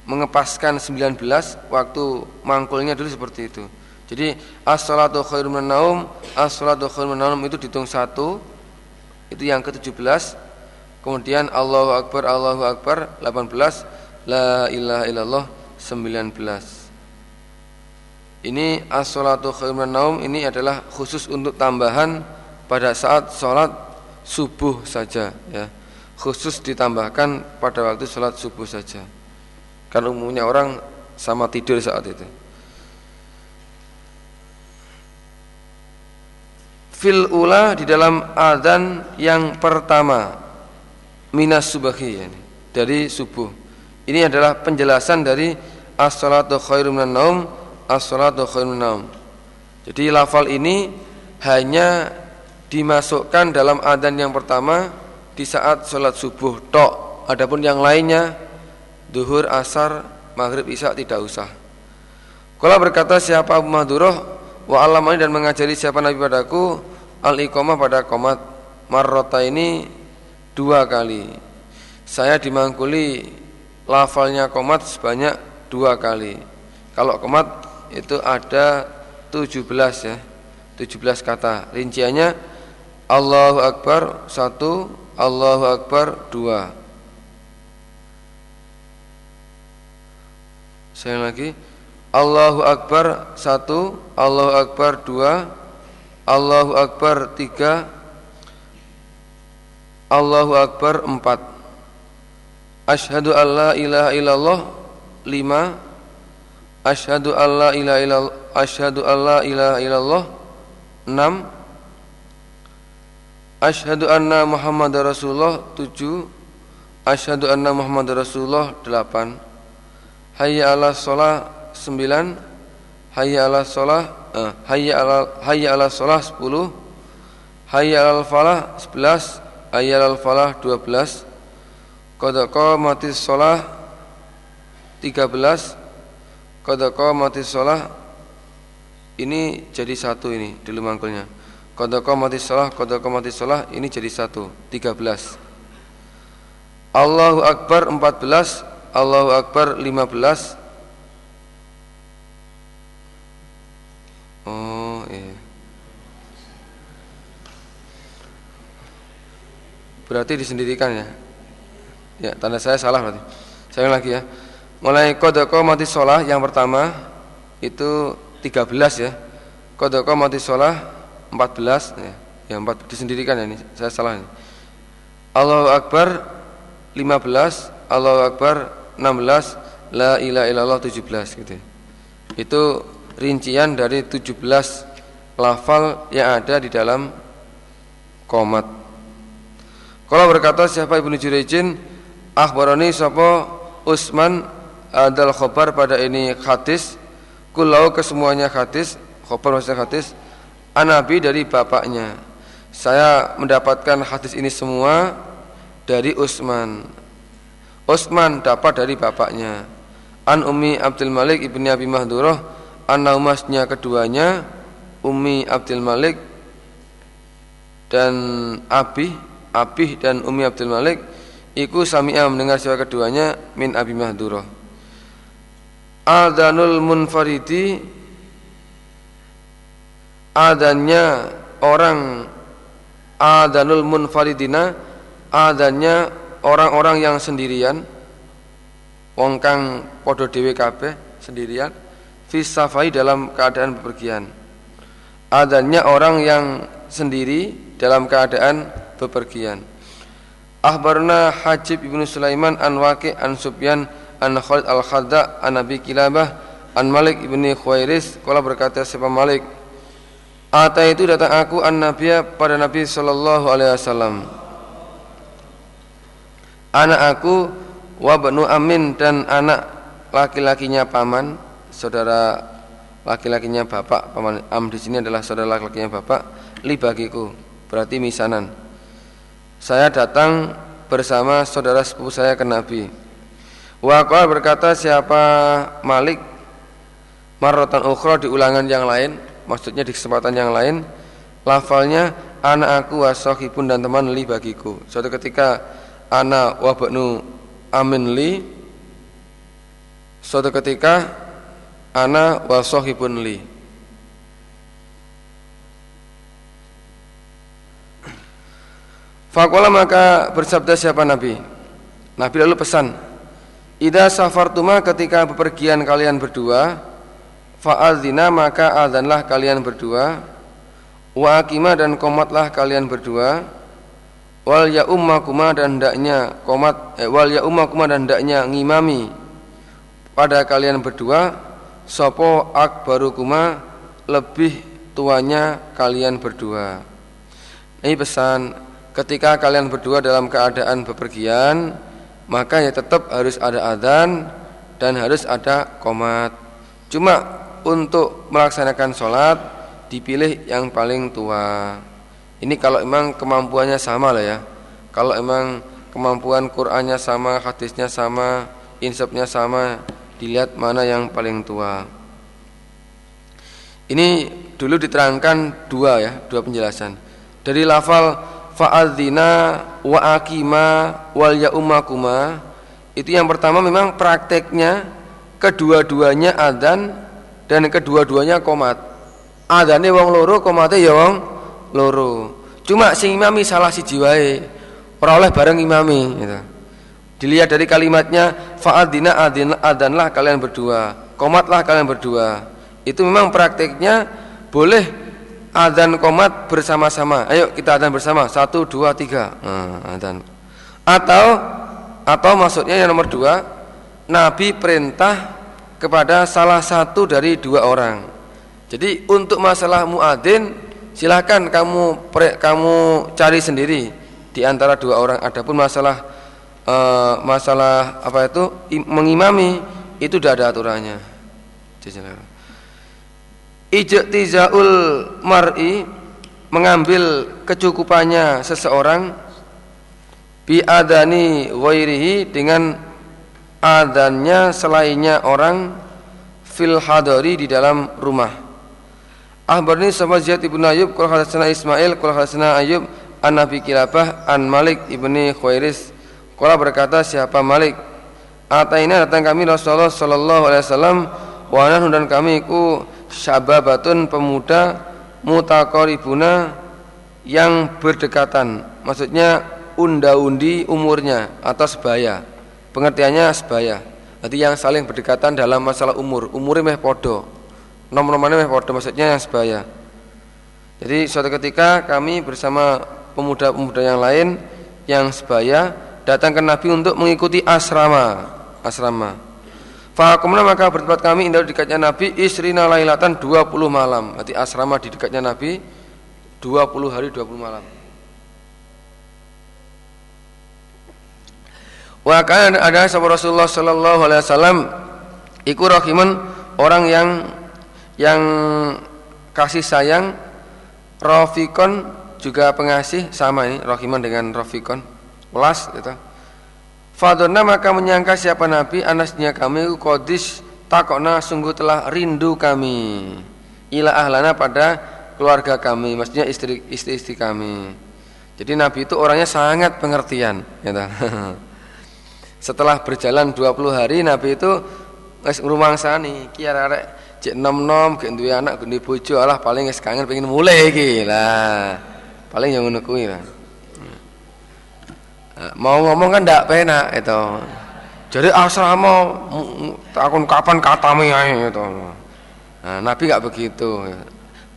Mengepaskan 19 Waktu mangkulnya dulu seperti itu Jadi As-salatu khairun naum As-salatu khairun naum itu dihitung satu Itu yang ke-17 Kemudian Allahu Akbar Allahu Akbar 18 La ilaha illallah 19 Ini as-salatu khairun naum ini adalah khusus untuk tambahan pada saat sholat subuh saja ya. Khusus ditambahkan pada waktu sholat subuh saja. Kan umumnya orang sama tidur saat itu. Fil ula di dalam adzan yang pertama minas subahi yani, dari subuh. Ini adalah penjelasan dari as-salatu khairum minan naum as-salatu khairun naum. Jadi lafal ini hanya dimasukkan dalam adzan yang pertama di saat sholat subuh tok. Adapun yang lainnya duhur, asar, maghrib, isya tidak usah. Kala berkata siapa Abu Mahdurah wa alamani dan mengajari siapa Nabi padaku al iqamah pada komat marrota ini dua kali. Saya dimangkuli lafalnya komat sebanyak dua kali. Kalau komat itu ada 17 ya 17 kata rinciannya Allahu Akbar satu Allahu Akbar dua saya lagi Allahu Akbar satu. Allahu Akbar dua. Allahu Akbar tiga. Allahu Akbar empat. Ashadu an la ilaha illallah lima. Asyhadu alla ilaha illallah asyhadu alla ilaha illallah 6 Asyhadu anna Muhammadar Rasulullah 7 Asyhadu anna Muhammadar Rasulullah 8 Hayya ala sholah 9 Hayya 'ala shalah eh, Hayya 'ala Hayya 'ala shalah 10 Hayya 'alal falah 11 Hayya 'alal falah 12 Qad qamatis shalah 13 Qad qamatis shalah ini jadi satu ini di mangkulnya kodoko mati sholah kodoko mati sholah ini jadi satu 13 Allahu Akbar 14 Allahu Akbar 15 Oh iya. Berarti disendirikan ya. Ya, tanda saya salah berarti. Saya lagi ya. Mulai kodoko mati sholah yang pertama itu 13 ya. Kodoko mati sholah 14 ya. Yang empat disendirikan ya ini saya salah ini. Allahu Akbar 15, Allahu Akbar 16, La ilaha illallah 17 gitu. Itu rincian dari 17 lafal yang ada di dalam komat. Kalau berkata siapa Ibnu Jurejin, akhbarani sapa Usman adalah khobar pada ini hadis. Kulau kesemuanya hadis khobar maksudnya hadis anabi dari bapaknya. Saya mendapatkan hadis ini semua dari Utsman Utsman dapat dari bapaknya. An Umi Abdul Malik ibni Abi Mahdurah an umasnya keduanya Umi Abdul Malik dan Abi Abi dan Umi Abdul Malik Iku sami'a mendengar siapa keduanya min Abi Mahdurah. Adanul munfaridi Adanya orang Adanul munfaridina Adanya orang-orang yang sendirian Wong kang podo dewe kabeh sendirian Fisafai dalam keadaan bepergian. Adanya orang yang sendiri dalam keadaan bepergian. Ahbarna Hajib ibnu Sulaiman an Waqi an Subyan an Khalid al Khadda an Nabi Kilabah an Malik ibni Khuairis kala berkata siapa Malik? Ata itu datang aku an Nabiya pada Nabi Sallallahu Alaihi Wasallam. Anak aku wabnu Amin dan anak laki-lakinya paman saudara laki-lakinya bapak paman Am di sini adalah saudara laki-lakinya bapak li bagiku berarti misanan. Saya datang bersama saudara sepupu saya ke Nabi. Wakal berkata siapa Malik? Marotan ukhra di ulangan yang lain Maksudnya di kesempatan yang lain. Lafalnya Anak aku wasohibun dan teman li bagiku. Suatu ketika Anak wabaknu amin li. Suatu ketika Anak wasohibun li. Fakola maka bersabda siapa Nabi? Nabi lalu pesan Ida safartuma ketika bepergian kalian berdua Fa'adzina maka adzanlah kalian berdua Wa akima dan komatlah kalian berdua Wal ya ummakuma dan hendaknya komat eh, Wal ya ummakuma dan hendaknya ngimami Pada kalian berdua Sopo akbarukuma Lebih tuanya kalian berdua Ini pesan Ketika kalian berdua dalam keadaan bepergian Maka ya tetap harus ada adzan Dan harus ada komat Cuma untuk melaksanakan sholat dipilih yang paling tua. Ini kalau emang kemampuannya sama lah ya. Kalau emang kemampuan Qur'annya sama, hadisnya sama, insafnya sama, dilihat mana yang paling tua. Ini dulu diterangkan dua ya, dua penjelasan. Dari lafal fa'adzina wa akima wal ya'umakuma itu yang pertama memang prakteknya kedua-duanya adzan dan kedua-duanya komat adane wong loro komate ya wong loro cuma sing imami salah si jiwae ora oleh bareng imami gitu. Dilihat dari kalimatnya fa'adina adin adanlah kalian berdua komatlah kalian berdua. Itu memang prakteknya boleh adan komat bersama-sama. Ayo kita adan bersama. Satu dua tiga. Nah, adan atau atau maksudnya yang nomor dua Nabi perintah kepada salah satu dari dua orang. Jadi untuk masalah muadzin silahkan kamu kamu cari sendiri. Di antara dua orang. Adapun masalah uh, masalah apa itu mengimami itu tidak ada aturannya. Ijtizaul mar'i mengambil kecukupannya seseorang bi adani ghairihi dengan adanya selainnya orang fil hadari di dalam rumah. Ahbarni sama Ziyad ibn Ayub Kul hadasana Ismail Kul hadasana Ayub An Nabi Kilabah An Malik ibni Khairis Kula berkata siapa Malik Ataina datang kami Rasulullah Sallallahu Alaihi Wasallam Wa dan kami ku Syababatun pemuda Mutakoribuna Yang berdekatan Maksudnya unda-undi umurnya Atau sebaya Pengertiannya sebaya. Jadi yang saling berdekatan dalam masalah umur. Umurnya meh podo. Nomor-nomornya meh podo maksudnya yang sebaya. Jadi suatu ketika kami bersama pemuda-pemuda yang lain yang sebaya datang ke Nabi untuk mengikuti asrama. Asrama. Fahakumna maka bertempat kami indah di dekatnya Nabi Isrina lailatan 20 malam Berarti asrama di dekatnya Nabi 20 hari 20 malam Wa ada sahabat Rasulullah sallallahu alaihi wasallam iku rahiman orang yang yang kasih sayang rafiqon juga pengasih sama ini rahiman dengan rafiqon welas gitu. Fadonna maka menyangka siapa Nabi anasnya kami kodis takokna sungguh telah rindu kami ila ahlana pada keluarga kami maksudnya istri istri, istri kami. Jadi Nabi itu orangnya sangat pengertian gitu. Setelah berjalan 20 hari Nabi itu wis ngrumangsani ki arek cek nom-nom gek duwe anak gede bojo alah paling wis kangen pengen mulai iki. Lah, paling yang ngono kuwi lah. Eh, mau ngomong kan ndak penak itu. Jadi asrama takon kapan katamu ae itu. Nah, Nabi enggak begitu.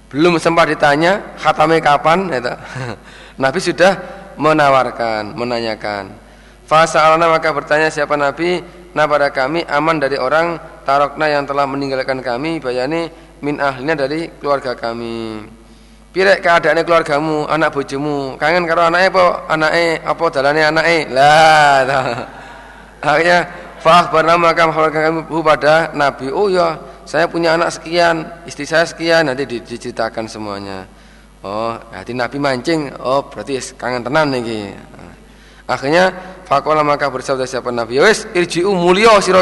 Belum sempat ditanya khatame kapan itu. Nabi sudah menawarkan, menanyakan. Fasa'alana maka bertanya siapa Nabi Nah pada kami aman dari orang Tarokna yang telah meninggalkan kami Bayani min ahlinya dari keluarga kami Pirek keadaannya keluargamu Anak bojomu? Kangen karo anaknya apa? Anaknya apa dalane anaknya Lah Akhirnya Fah bernama maka kami pada Nabi. Oh ya saya punya anak sekian Istri saya sekian. Nanti diceritakan semuanya. Oh hati Nabi mancing. Oh berarti kangen tenan nih Akhirnya fakola maka bersabda siapa Nabi, ya "Wes, irji'u mulio sira.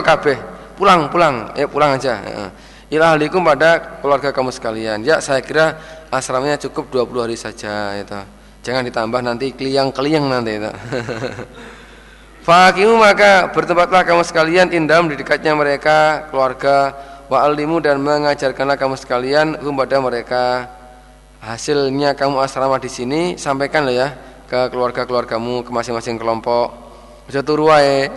Pulang, pulang. Ya pulang aja." Ila ahlikum pada keluarga kamu sekalian. Ya, saya kira asramanya cukup 20 hari saja itu. Jangan ditambah nanti keliang-keliang nanti itu. Fakimu maka bertempatlah kamu sekalian indam di dekatnya mereka keluarga wa alimu dan mengajarkanlah kamu sekalian hum pada mereka hasilnya kamu asrama di sini sampaikan ya ke keluarga-keluargamu ke masing-masing kelompok bisa turu wae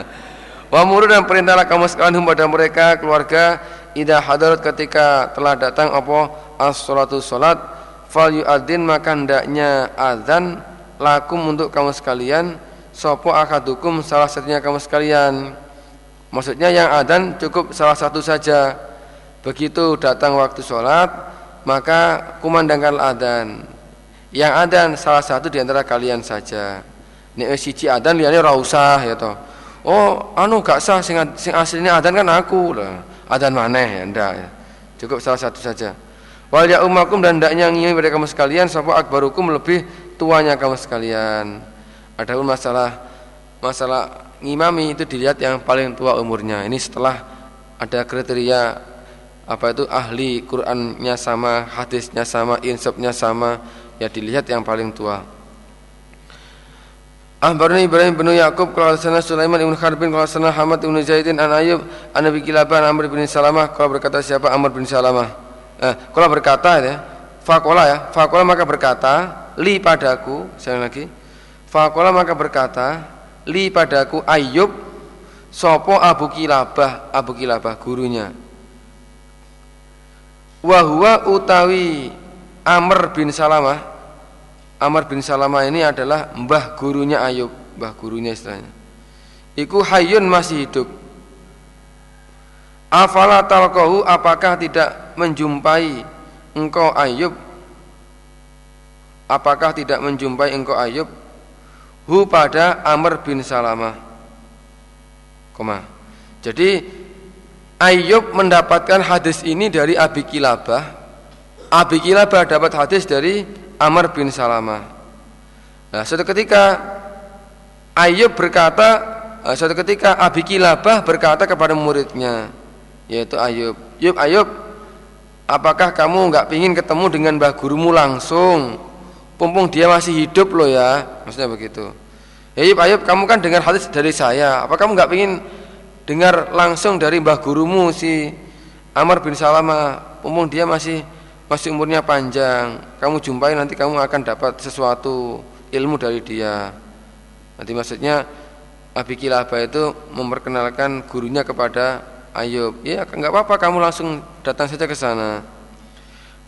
wa muru dan perintahlah kamu sekalian kepada mereka keluarga ida hadarat ketika telah datang apa? As-salatu salat. Fal yu'adzin maka hendaknya azan lakum untuk kamu sekalian. Sopo akadukum salah satunya kamu sekalian. Maksudnya yang adzan cukup salah satu saja. Begitu datang waktu sholat maka kumandangkan adzan. Yang adzan salah satu di antara kalian saja. Nek siji adzan liyane ora usah ya toh. Oh anu gak sah sing sing aslinya adzan kan aku lah adzan maneh ya ndak ya. cukup salah satu saja wal ya umakum dan ndaknya ngimi pada kamu sekalian sapa akbarukum lebih tuanya kamu sekalian. Adapun masalah masalah ngimami itu dilihat yang paling tua umurnya. Ini setelah ada kriteria apa itu ahli Qurannya sama, hadisnya sama, insafnya sama, ya dilihat yang paling tua. Ahbarani Ibrahim bin Yaqub qala sana Sulaiman ibn Harbin qala sana Hamad ibn Zaidin an Ayub an Abi Kilabah Amr bin Salamah. Kalau berkata siapa Amr bin Salamah? Eh kalau berkata ya Fakola ya Fakola maka berkata li padaku saya lagi fakola maka berkata li padaku Ayub sopo Abu Kilabah Abu Kilabah gurunya. Wahwa utawi Amr bin Salamah Amr bin Salamah ini adalah mbah gurunya Ayub mbah gurunya istilahnya. Iku hayun masih hidup. Afala talqahu apakah tidak menjumpai engkau Ayub? Apakah tidak menjumpai engkau Ayub? Hu pada Amr bin Salamah. Koma. Jadi Ayub mendapatkan hadis ini dari Abi Kilabah. Abi Kilabah dapat hadis dari Amr bin Salamah nah suatu ketika Ayub berkata eh, suatu ketika Abi Kilabah berkata kepada muridnya yaitu Ayub Ayub Ayub apakah kamu nggak ingin ketemu dengan mbah gurumu langsung Pumpung dia masih hidup loh ya, maksudnya begitu. Ayub, Ayub, kamu kan dengar hadis dari saya. Apa kamu nggak ingin dengar langsung dari mbah gurumu si Amr bin Salama? Pumpung dia masih masih umurnya panjang. Kamu jumpai nanti kamu akan dapat sesuatu ilmu dari dia. Nanti maksudnya Abi Kilabah itu memperkenalkan gurunya kepada Ayub. Ya, nggak apa-apa kamu langsung datang saja ke sana.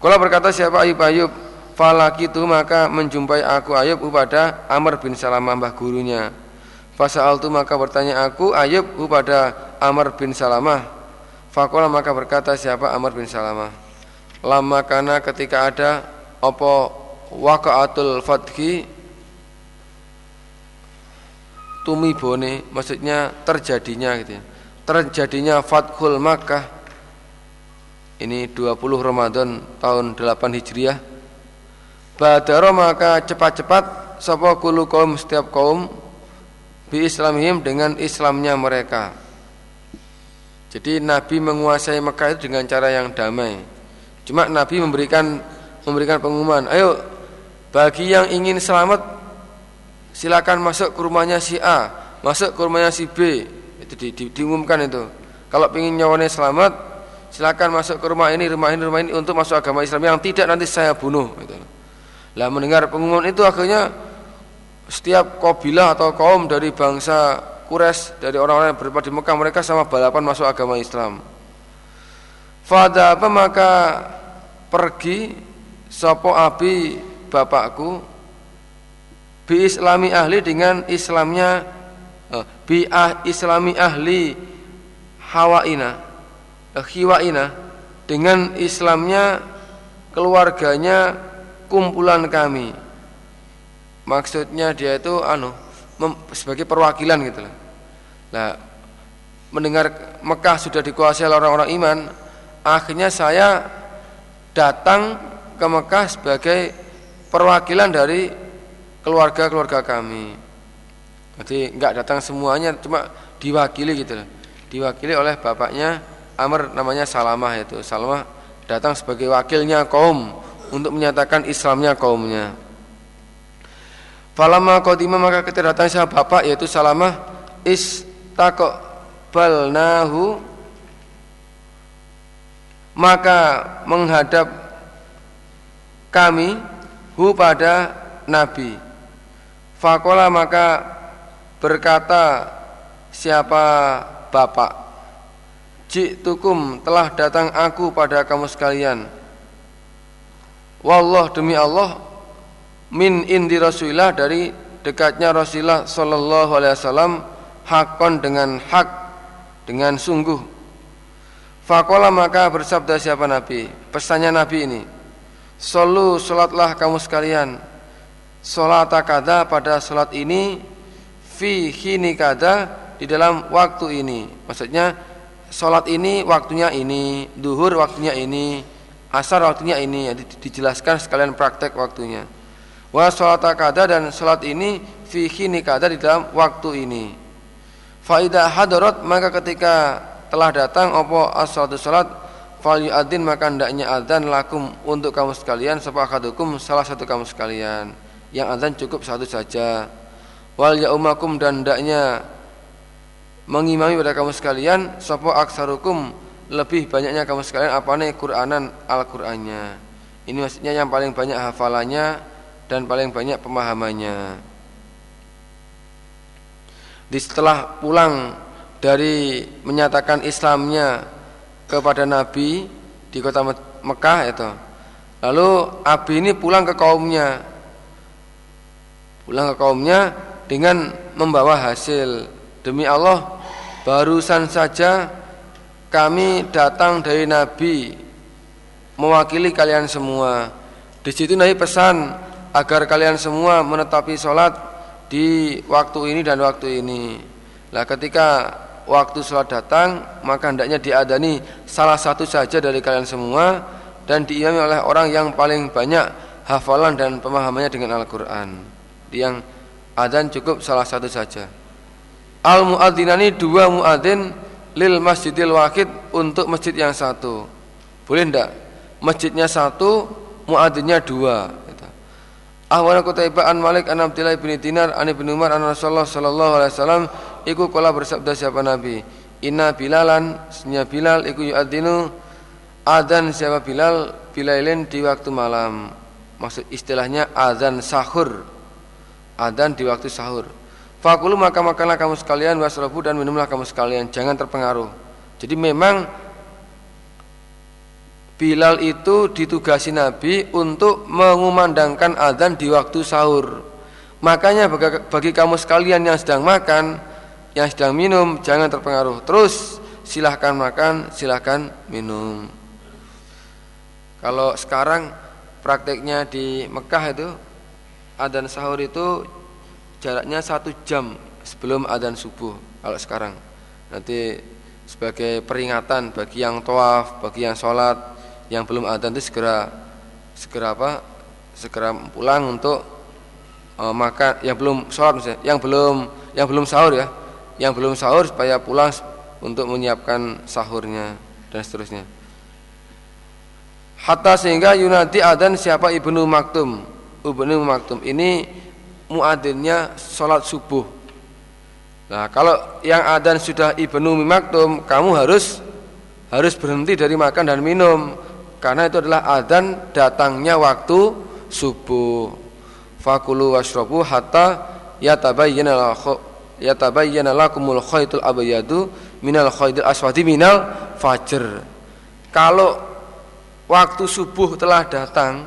Kalau berkata siapa Ayub Ayub, Falakitu maka menjumpai aku Ayub kepada Amr bin Salamah mbah gurunya. Fasa'altu maka bertanya aku Ayub kepada Amr bin Salamah. Fakola maka berkata siapa Amr bin Salamah. Lama karena ketika ada opo wakaatul fathi tumibone maksudnya terjadinya gitu ya. Terjadinya Fathul Makkah ini 20 Ramadan tahun 8 Hijriah Badaro maka cepat-cepat sapa kulu kaum setiap kaum bi islamihim dengan Islamnya mereka. Jadi Nabi menguasai Mekah itu dengan cara yang damai. Cuma Nabi memberikan memberikan pengumuman, ayo bagi yang ingin selamat silakan masuk ke rumahnya si A, masuk ke rumahnya si B. Itu di, di, diumumkan itu. Kalau ingin nyawanya selamat, silakan masuk ke rumah ini, rumah ini, rumah ini untuk masuk agama Islam yang tidak nanti saya bunuh. Gitu. Lah mendengar pengumuman itu akhirnya setiap kabilah atau kaum dari bangsa Quraisy dari orang-orang yang berada di Mekah mereka sama balapan masuk agama Islam. Fada apa maka pergi sopo abi bapakku bi islami ahli dengan Islamnya eh, bi ah, islami ahli hawaina eh, hiwaina dengan Islamnya keluarganya kumpulan kami. Maksudnya dia itu anu sebagai perwakilan gitu lah. Nah mendengar Mekah sudah dikuasai oleh orang-orang iman akhirnya saya datang ke Mekah sebagai perwakilan dari keluarga-keluarga kami. Jadi nggak datang semuanya cuma diwakili gitu lah diwakili oleh bapaknya Amr namanya Salamah itu. Salamah datang sebagai wakilnya kaum untuk menyatakan Islamnya kaumnya. Falama qadima maka ketika datang siapa bapak yaitu Salamah istaqbalnahu maka menghadap kami hu pada Nabi. Fakola maka berkata siapa bapak? Jitukum telah datang aku pada kamu sekalian. Wallah demi Allah Min indi Rasulillah dari dekatnya Rasulullah Sallallahu Alaihi Wasallam Hakon dengan hak Dengan sungguh Fakola maka bersabda siapa Nabi? Pesannya Nabi ini Solu sholatlah kamu sekalian. Sholat kada pada sholat ini Fi hini kada Di dalam waktu ini. Maksudnya sholat ini waktunya ini Duhur waktunya ini Asar waktunya ini ya, Dijelaskan sekalian praktek waktunya. Wa sholat kada dan sholat ini Fi hini kada di dalam waktu ini. Faidah hadarat maka ketika telah datang Opo as-salatu sholat fal yu'adzin maka hendaknya adzan lakum untuk kamu sekalian sapa akadukum salah satu kamu sekalian. Yang adzan cukup satu saja. Wal yaumakum dan hendaknya mengimami pada kamu sekalian sapa aksarukum lebih banyaknya kamu sekalian apa nih Qur'anan Al-Qur'annya. Ini maksudnya yang paling banyak hafalannya dan paling banyak pemahamannya. Di setelah pulang dari menyatakan Islamnya kepada Nabi di kota Mekah itu. Lalu Abi ini pulang ke kaumnya. Pulang ke kaumnya dengan membawa hasil. Demi Allah, barusan saja kami datang dari Nabi mewakili kalian semua. Di situ Nabi pesan agar kalian semua menetapi sholat di waktu ini dan waktu ini. Nah, ketika waktu sholat datang maka hendaknya diadani salah satu saja dari kalian semua dan diimami oleh orang yang paling banyak hafalan dan pemahamannya dengan Al-Quran. Yang adzan cukup salah satu saja. Al muadzinani dua muadzin lil masjidil wakid untuk masjid yang satu. Boleh ndak? Masjidnya satu muadzinnya dua Ahwana Qutaibah an Malik an Abdullah bin Dinar an Ibnu Umar an Rasulullah sallallahu alaihi wasallam iku kala bersabda siapa Nabi? Inna Bilalan senya Bilal iku yu'adzinu. Adzan siapa Bilal? Bilailin di waktu malam. Maksud istilahnya adzan sahur. Adzan di waktu sahur. Fakulu maka makanlah kamu sekalian wasrabu dan minumlah kamu sekalian. Jangan terpengaruh. Jadi memang Bilal itu ditugasi Nabi untuk mengumandangkan adzan di waktu sahur. Makanya bagi kamu sekalian yang sedang makan, yang sedang minum jangan terpengaruh. Terus silahkan makan, silahkan minum. Kalau sekarang prakteknya di Mekah itu adzan sahur itu jaraknya satu jam sebelum adzan subuh. Kalau sekarang nanti sebagai peringatan bagi yang tawaf, bagi yang sholat yang belum adzan itu segera segera apa segera pulang untuk uh, makan yang belum sholat misalnya yang belum yang belum sahur ya yang belum sahur supaya pulang untuk menyiapkan sahurnya dan seterusnya. Hatta sehingga yunadi adan siapa ibnu maktum. Ibnu maktum ini muadzinnya sholat subuh. Nah kalau yang adan sudah ibnu maktum kamu harus harus berhenti dari makan dan minum. Karena itu adalah adzan datangnya waktu subuh. Fakulu washrabu hatta yatabayyana yatabayyana lakumul khaytul abyadu minal khaytil aswadi minal fajr kalau waktu subuh telah datang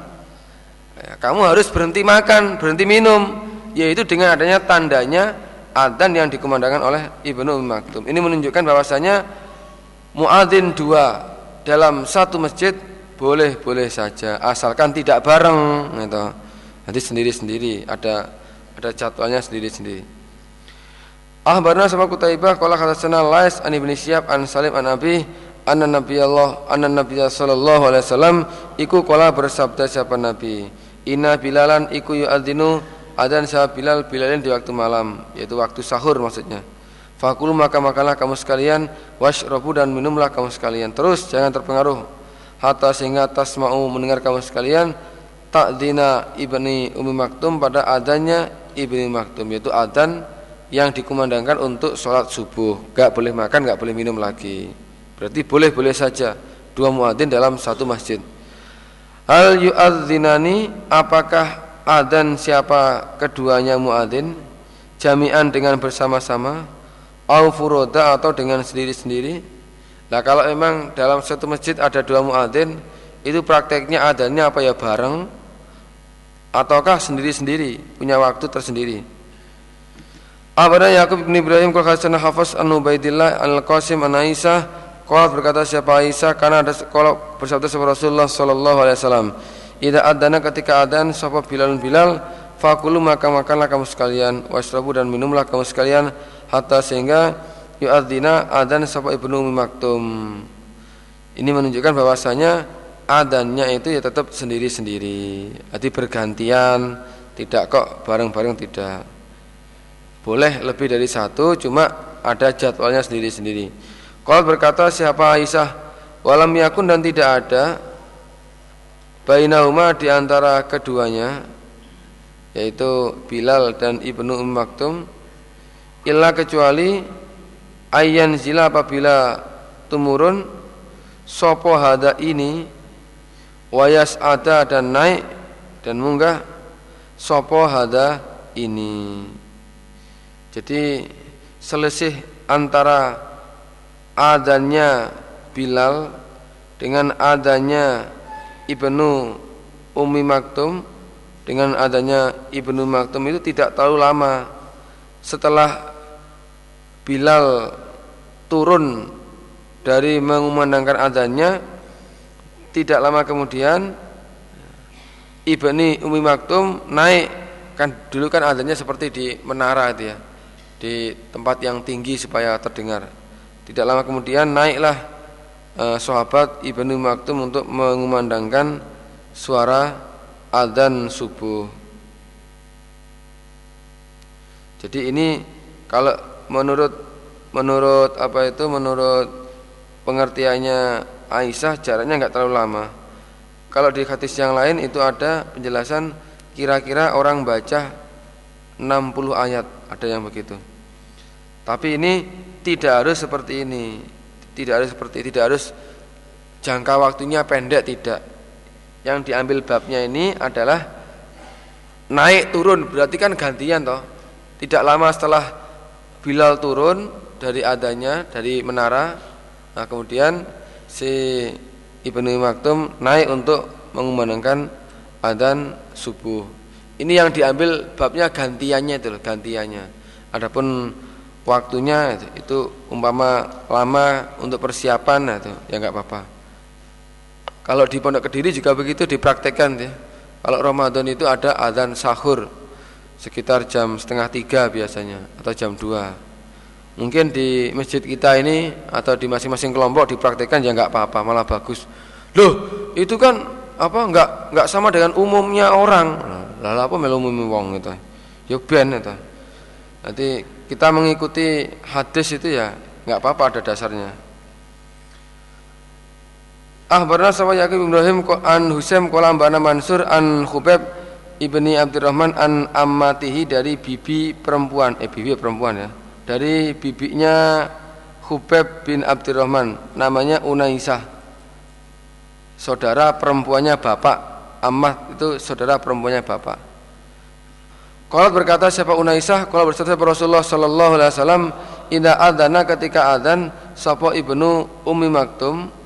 ya, kamu harus berhenti makan berhenti minum yaitu dengan adanya tandanya adzan yang dikumandangkan oleh Ibnu Maktum ini menunjukkan bahwasanya muadzin dua dalam satu masjid boleh-boleh saja asalkan tidak bareng gitu. Nanti sendiri-sendiri ada ada jadwalnya sendiri-sendiri. Ahbarna sama Kutaibah qala hadatsana Lais an Ibnu Syihab an Salim an Abi anna Nabi Allah anna Nabi sallallahu alaihi wasallam iku qala bersabda siapa Nabi? Inna bilalan iku yu'adzinu adan siapa Bilal Bilalin di waktu malam yaitu waktu sahur maksudnya. Fakulu maka makanlah kamu sekalian washrabu dan minumlah kamu sekalian. Terus jangan terpengaruh. Hatta sehingga tasma'u mendengar kamu sekalian takdina ibni Umi Maktum pada adanya ibni Maktum yaitu adan yang dikumandangkan untuk sholat subuh. Gak boleh makan gak boleh minum lagi. Berarti boleh boleh saja dua muadzin dalam satu masjid. Hal yu'adzinani apakah adan siapa keduanya muadzin? Jami'an dengan bersama-sama? Au furoda atau dengan sendiri-sendiri? Nah kalau memang dalam satu masjid ada dua muadzin, itu prakteknya adanya apa ya bareng? Ataukah sendiri-sendiri punya waktu tersendiri. Abana Yakub bin Ibrahim qala hasana Hafiz an Ubaidillah al-Qasim an Aisyah qala berkata siapa Aisyah karena ada kalau bersabda sahabat Rasulullah sallallahu alaihi wasallam Ida adana ketika adan sapa Bilal Bilal fakulu maka makanlah kamu sekalian wasrabu dan minumlah kamu sekalian hatta sehingga yu'adzina adan sapa Ibnu Ummi Maktum. Ini menunjukkan bahwasanya adannya itu ya tetap sendiri-sendiri. Jadi bergantian, tidak kok bareng-bareng tidak. Boleh lebih dari satu, cuma ada jadwalnya sendiri-sendiri. Kalau berkata siapa Aisyah, walam yakun dan tidak ada bainahuma di antara keduanya yaitu Bilal dan Ibnu Umm Maktum illa kecuali ayyan zila apabila tumurun sopo hada ini wayas ada dan naik dan munggah sopo hada ini jadi selisih antara adanya Bilal dengan adanya Ibnu Umi Maktum dengan adanya Ibnu Maktum itu tidak terlalu lama. Setelah Bilal turun dari mengumandangkan adanya tidak lama kemudian Ibni Umi Maktum naik. Kan dulu kan adanya seperti di menara itu ya di tempat yang tinggi supaya terdengar tidak lama kemudian naiklah eh, sahabat Ibnu Maktum untuk mengumandangkan suara adzan subuh. Jadi ini kalau menurut menurut apa itu menurut pengertiannya Aisyah jaraknya nggak terlalu lama. Kalau di hadis yang lain itu ada penjelasan kira-kira orang baca 60 ayat, ada yang begitu. Tapi ini tidak harus seperti ini. Tidak harus seperti tidak harus jangka waktunya pendek tidak. Yang diambil babnya ini adalah naik turun. Berarti kan gantian toh. Tidak lama setelah Bilal turun dari adanya dari menara nah kemudian si Ibnu Maktum naik untuk mengumandangkan adzan subuh. Ini yang diambil babnya gantiannya itu gantiannya. Adapun waktunya itu umpama lama untuk persiapan nah itu ya nggak apa-apa. Kalau di Pondok Kediri juga begitu dipraktekkan ya. Kalau Ramadan itu ada adzan sahur sekitar jam setengah tiga biasanya atau jam dua. Mungkin di masjid kita ini atau di masing-masing kelompok dipraktekkan ya nggak apa-apa malah bagus. Loh itu kan apa nggak nggak sama dengan umumnya orang. Lalu apa melu umum wong itu. Yuk ben itu. Nanti kita mengikuti hadis itu ya nggak apa-apa ada dasarnya. Ah barna sawa Yakub Ibrahim an Husaim kolam bana Mansur an Khubeb ibni Abdurrahman an amatihi dari bibi perempuan. Eh bibi perempuan ya. Dari bibinya Khubeb bin Abdurrahman namanya Unaisah. Saudara perempuannya bapak. Ammah itu saudara perempuannya bapak kalau berkata siapa Unaisah kalau bersabda Rasulullah sallallahu alaihi wasallam idza adzana ketika adzan sapa ibnu Ummi Maktum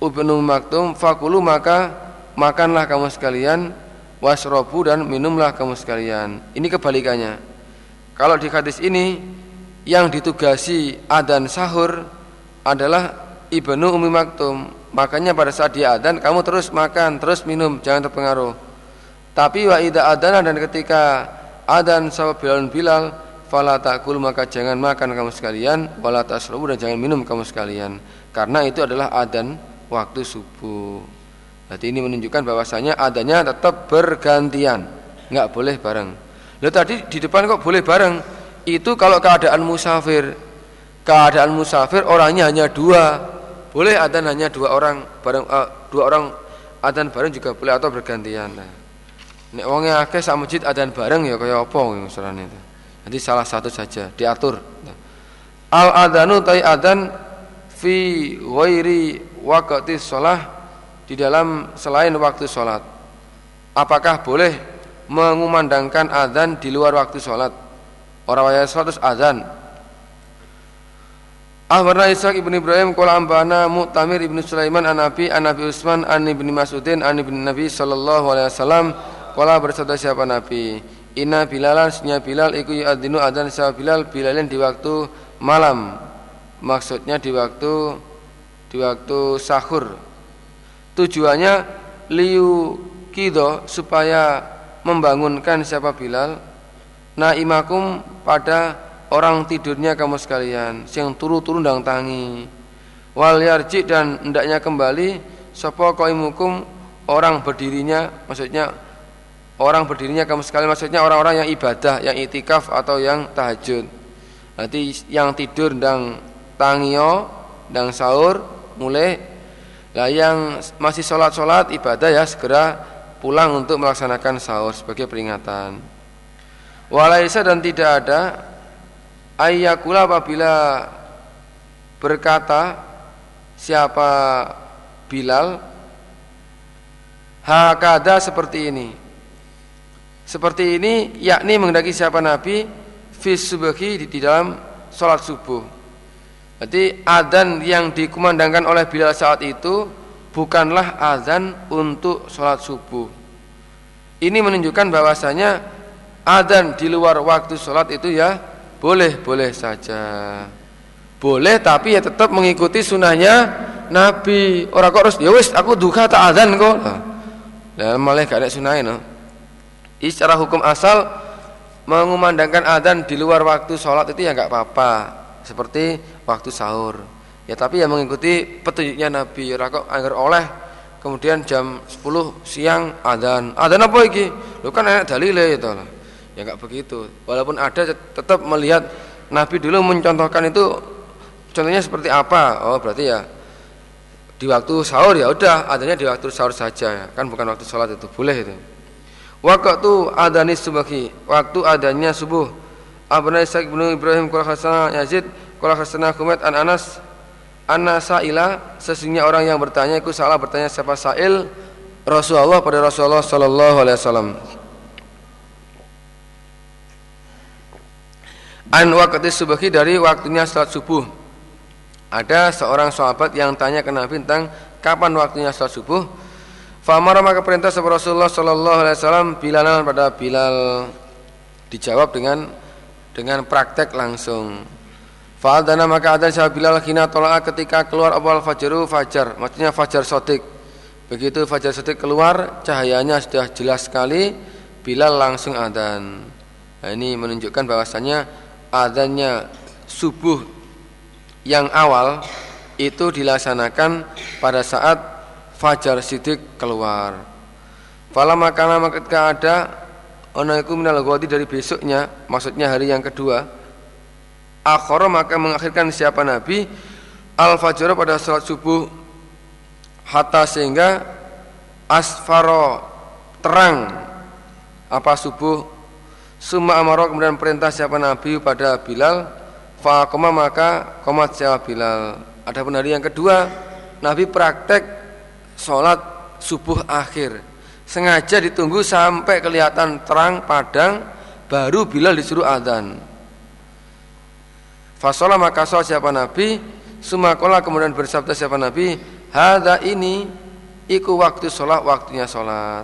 Ibnu Maktum fakulu maka makanlah kamu sekalian wasrobu dan minumlah kamu sekalian. Ini kebalikannya. Kalau di hadis ini yang ditugasi adan sahur adalah Ibnu Umi Maktum. Makanya pada saat dia adan kamu terus makan, terus minum, jangan terpengaruh. Tapi wa ida adana dan ketika adan sama Bilal Bilal fala takul maka jangan makan kamu sekalian wala tasrabu dan jangan minum kamu sekalian karena itu adalah adan waktu subuh. Jadi ini menunjukkan bahwasanya adanya tetap bergantian, nggak boleh bareng. Lalu tadi di depan kok boleh bareng? Itu kalau keadaan musafir. Keadaan musafir orangnya hanya dua, boleh adan hanya dua orang bareng uh, dua orang adan bareng juga boleh atau bergantian. Nah. Nek wonge akeh sak masjid adzan bareng ya kaya apa misalnya itu. Nanti salah satu saja diatur. Al adanu tai adan fi ghairi waqti shalah di dalam selain waktu sholat. Apakah boleh mengumandangkan adzan di luar waktu sholat? Orang wayah sholat terus adzan. Ahbarna Ishaq ibn Ibrahim Qala ambana Mu'tamir ibn Sulaiman An Nabi An Nabi Usman An ibn Mas'udin An ibn Nabi Sallallahu alaihi wasallam Qala bersabda siapa Nabi? Inna bilalan Senyap Bilal Iku yu'adinu adan siapa Bilal? Bilalin di waktu malam. Maksudnya di waktu Di waktu sahur. Tujuannya Liu kido Supaya membangunkan siapa Bilal. Naimakum pada orang tidurnya kamu sekalian sing turu-turu ndang tangi. Wal yarji dan hendaknya kembali sapa qaimukum orang berdirinya maksudnya orang berdirinya kamu sekalian maksudnya orang-orang yang ibadah yang itikaf atau yang tahajud. Nanti yang tidur ndang tangio ndang sahur mulai. Lah yang masih sholat-sholat ibadah ya segera pulang untuk melaksanakan sahur sebagai peringatan. Walaisa dan tidak ada ayyakula apabila berkata siapa Bilal? Hakada seperti ini seperti ini yakni mengendaki siapa Nabi fis subuhi di, di dalam sholat subuh Jadi adzan yang dikumandangkan oleh Bilal saat itu bukanlah adzan untuk sholat subuh. Ini menunjukkan bahwasanya adzan di luar waktu sholat itu ya boleh, boleh saja. Boleh tapi ya tetap mengikuti sunnahnya Nabi. Orang kok harus ya wis aku duka tak adzan kok. Lah malah gak ada sunnahnya no. Secara hukum asal mengumandangkan adzan di luar waktu sholat itu ya nggak apa-apa. Seperti waktu sahur. Ya tapi ya mengikuti petunjuknya Nabi. Ora kok agar oleh kemudian jam 10 siang adzan. Adzan apa iki? Lu kan enak dalile itu lah. Ya enggak begitu. Walaupun ada tetap melihat Nabi dulu mencontohkan itu contohnya seperti apa? Oh, berarti ya di waktu sahur ya udah adanya di waktu sahur saja ya. kan bukan waktu sholat itu boleh itu waktu adani subuhi waktu adanya subuh Abna Ishaq bin Ibrahim Kul Hasan Yazid Kul Hasan Kumet An Anas Anna Sa'ila sesungguhnya orang yang bertanya itu salah bertanya siapa Sa'il Rasulullah pada Rasulullah sallallahu alaihi wasallam An waktu subuhi dari waktunya salat subuh. Ada seorang sahabat yang tanya ke Nabi tentang kapan waktunya salat subuh. Famara maka perintah sahabat Rasulullah Sallallahu Alaihi Wasallam Bilalan pada Bilal dijawab dengan dengan praktek langsung. Fa'adana maka ada sahabat Bilal kina tolak ketika keluar awal fajaru fajar, maksudnya fajar sotik. Begitu fajar sotik keluar, cahayanya sudah jelas sekali, Bilal langsung adan. Nah, ini menunjukkan bahwasanya adanya subuh yang awal itu dilaksanakan pada saat fajar sidik keluar. Fala makana ketika ada ono iku minal dari besoknya, maksudnya hari yang kedua, akhara maka mengakhirkan siapa nabi al fajr pada salat subuh. Hatta sehingga asfaro terang apa subuh. Summa amaro kemudian perintah siapa Nabi pada Bilal Fakoma maka komat siapa Bilal. Adapun hari yang kedua Nabi praktek sholat subuh akhir. Sengaja ditunggu sampai kelihatan terang padang Baru Bilal disuruh adzan. Fasolah maka sholat siapa Nabi? Sumakola kemudian bersabda siapa Nabi? Hada ini Iku waktu sholat waktunya sholat.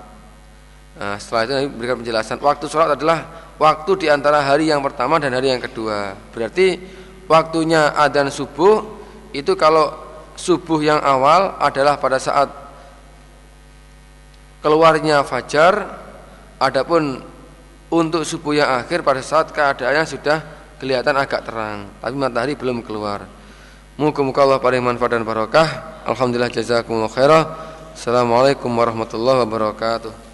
Nah, setelah itu Nabi berikan penjelasan Waktu sholat adalah waktu di antara hari yang pertama dan hari yang kedua. Berarti waktunya adzan subuh itu kalau subuh yang awal adalah pada saat keluarnya fajar, adapun untuk subuh yang akhir pada saat keadaannya sudah kelihatan agak terang, tapi matahari belum keluar. Muka-muka Allah paling manfaat dan barokah. Alhamdulillah jazakumullah khairah. Assalamualaikum warahmatullahi wabarakatuh.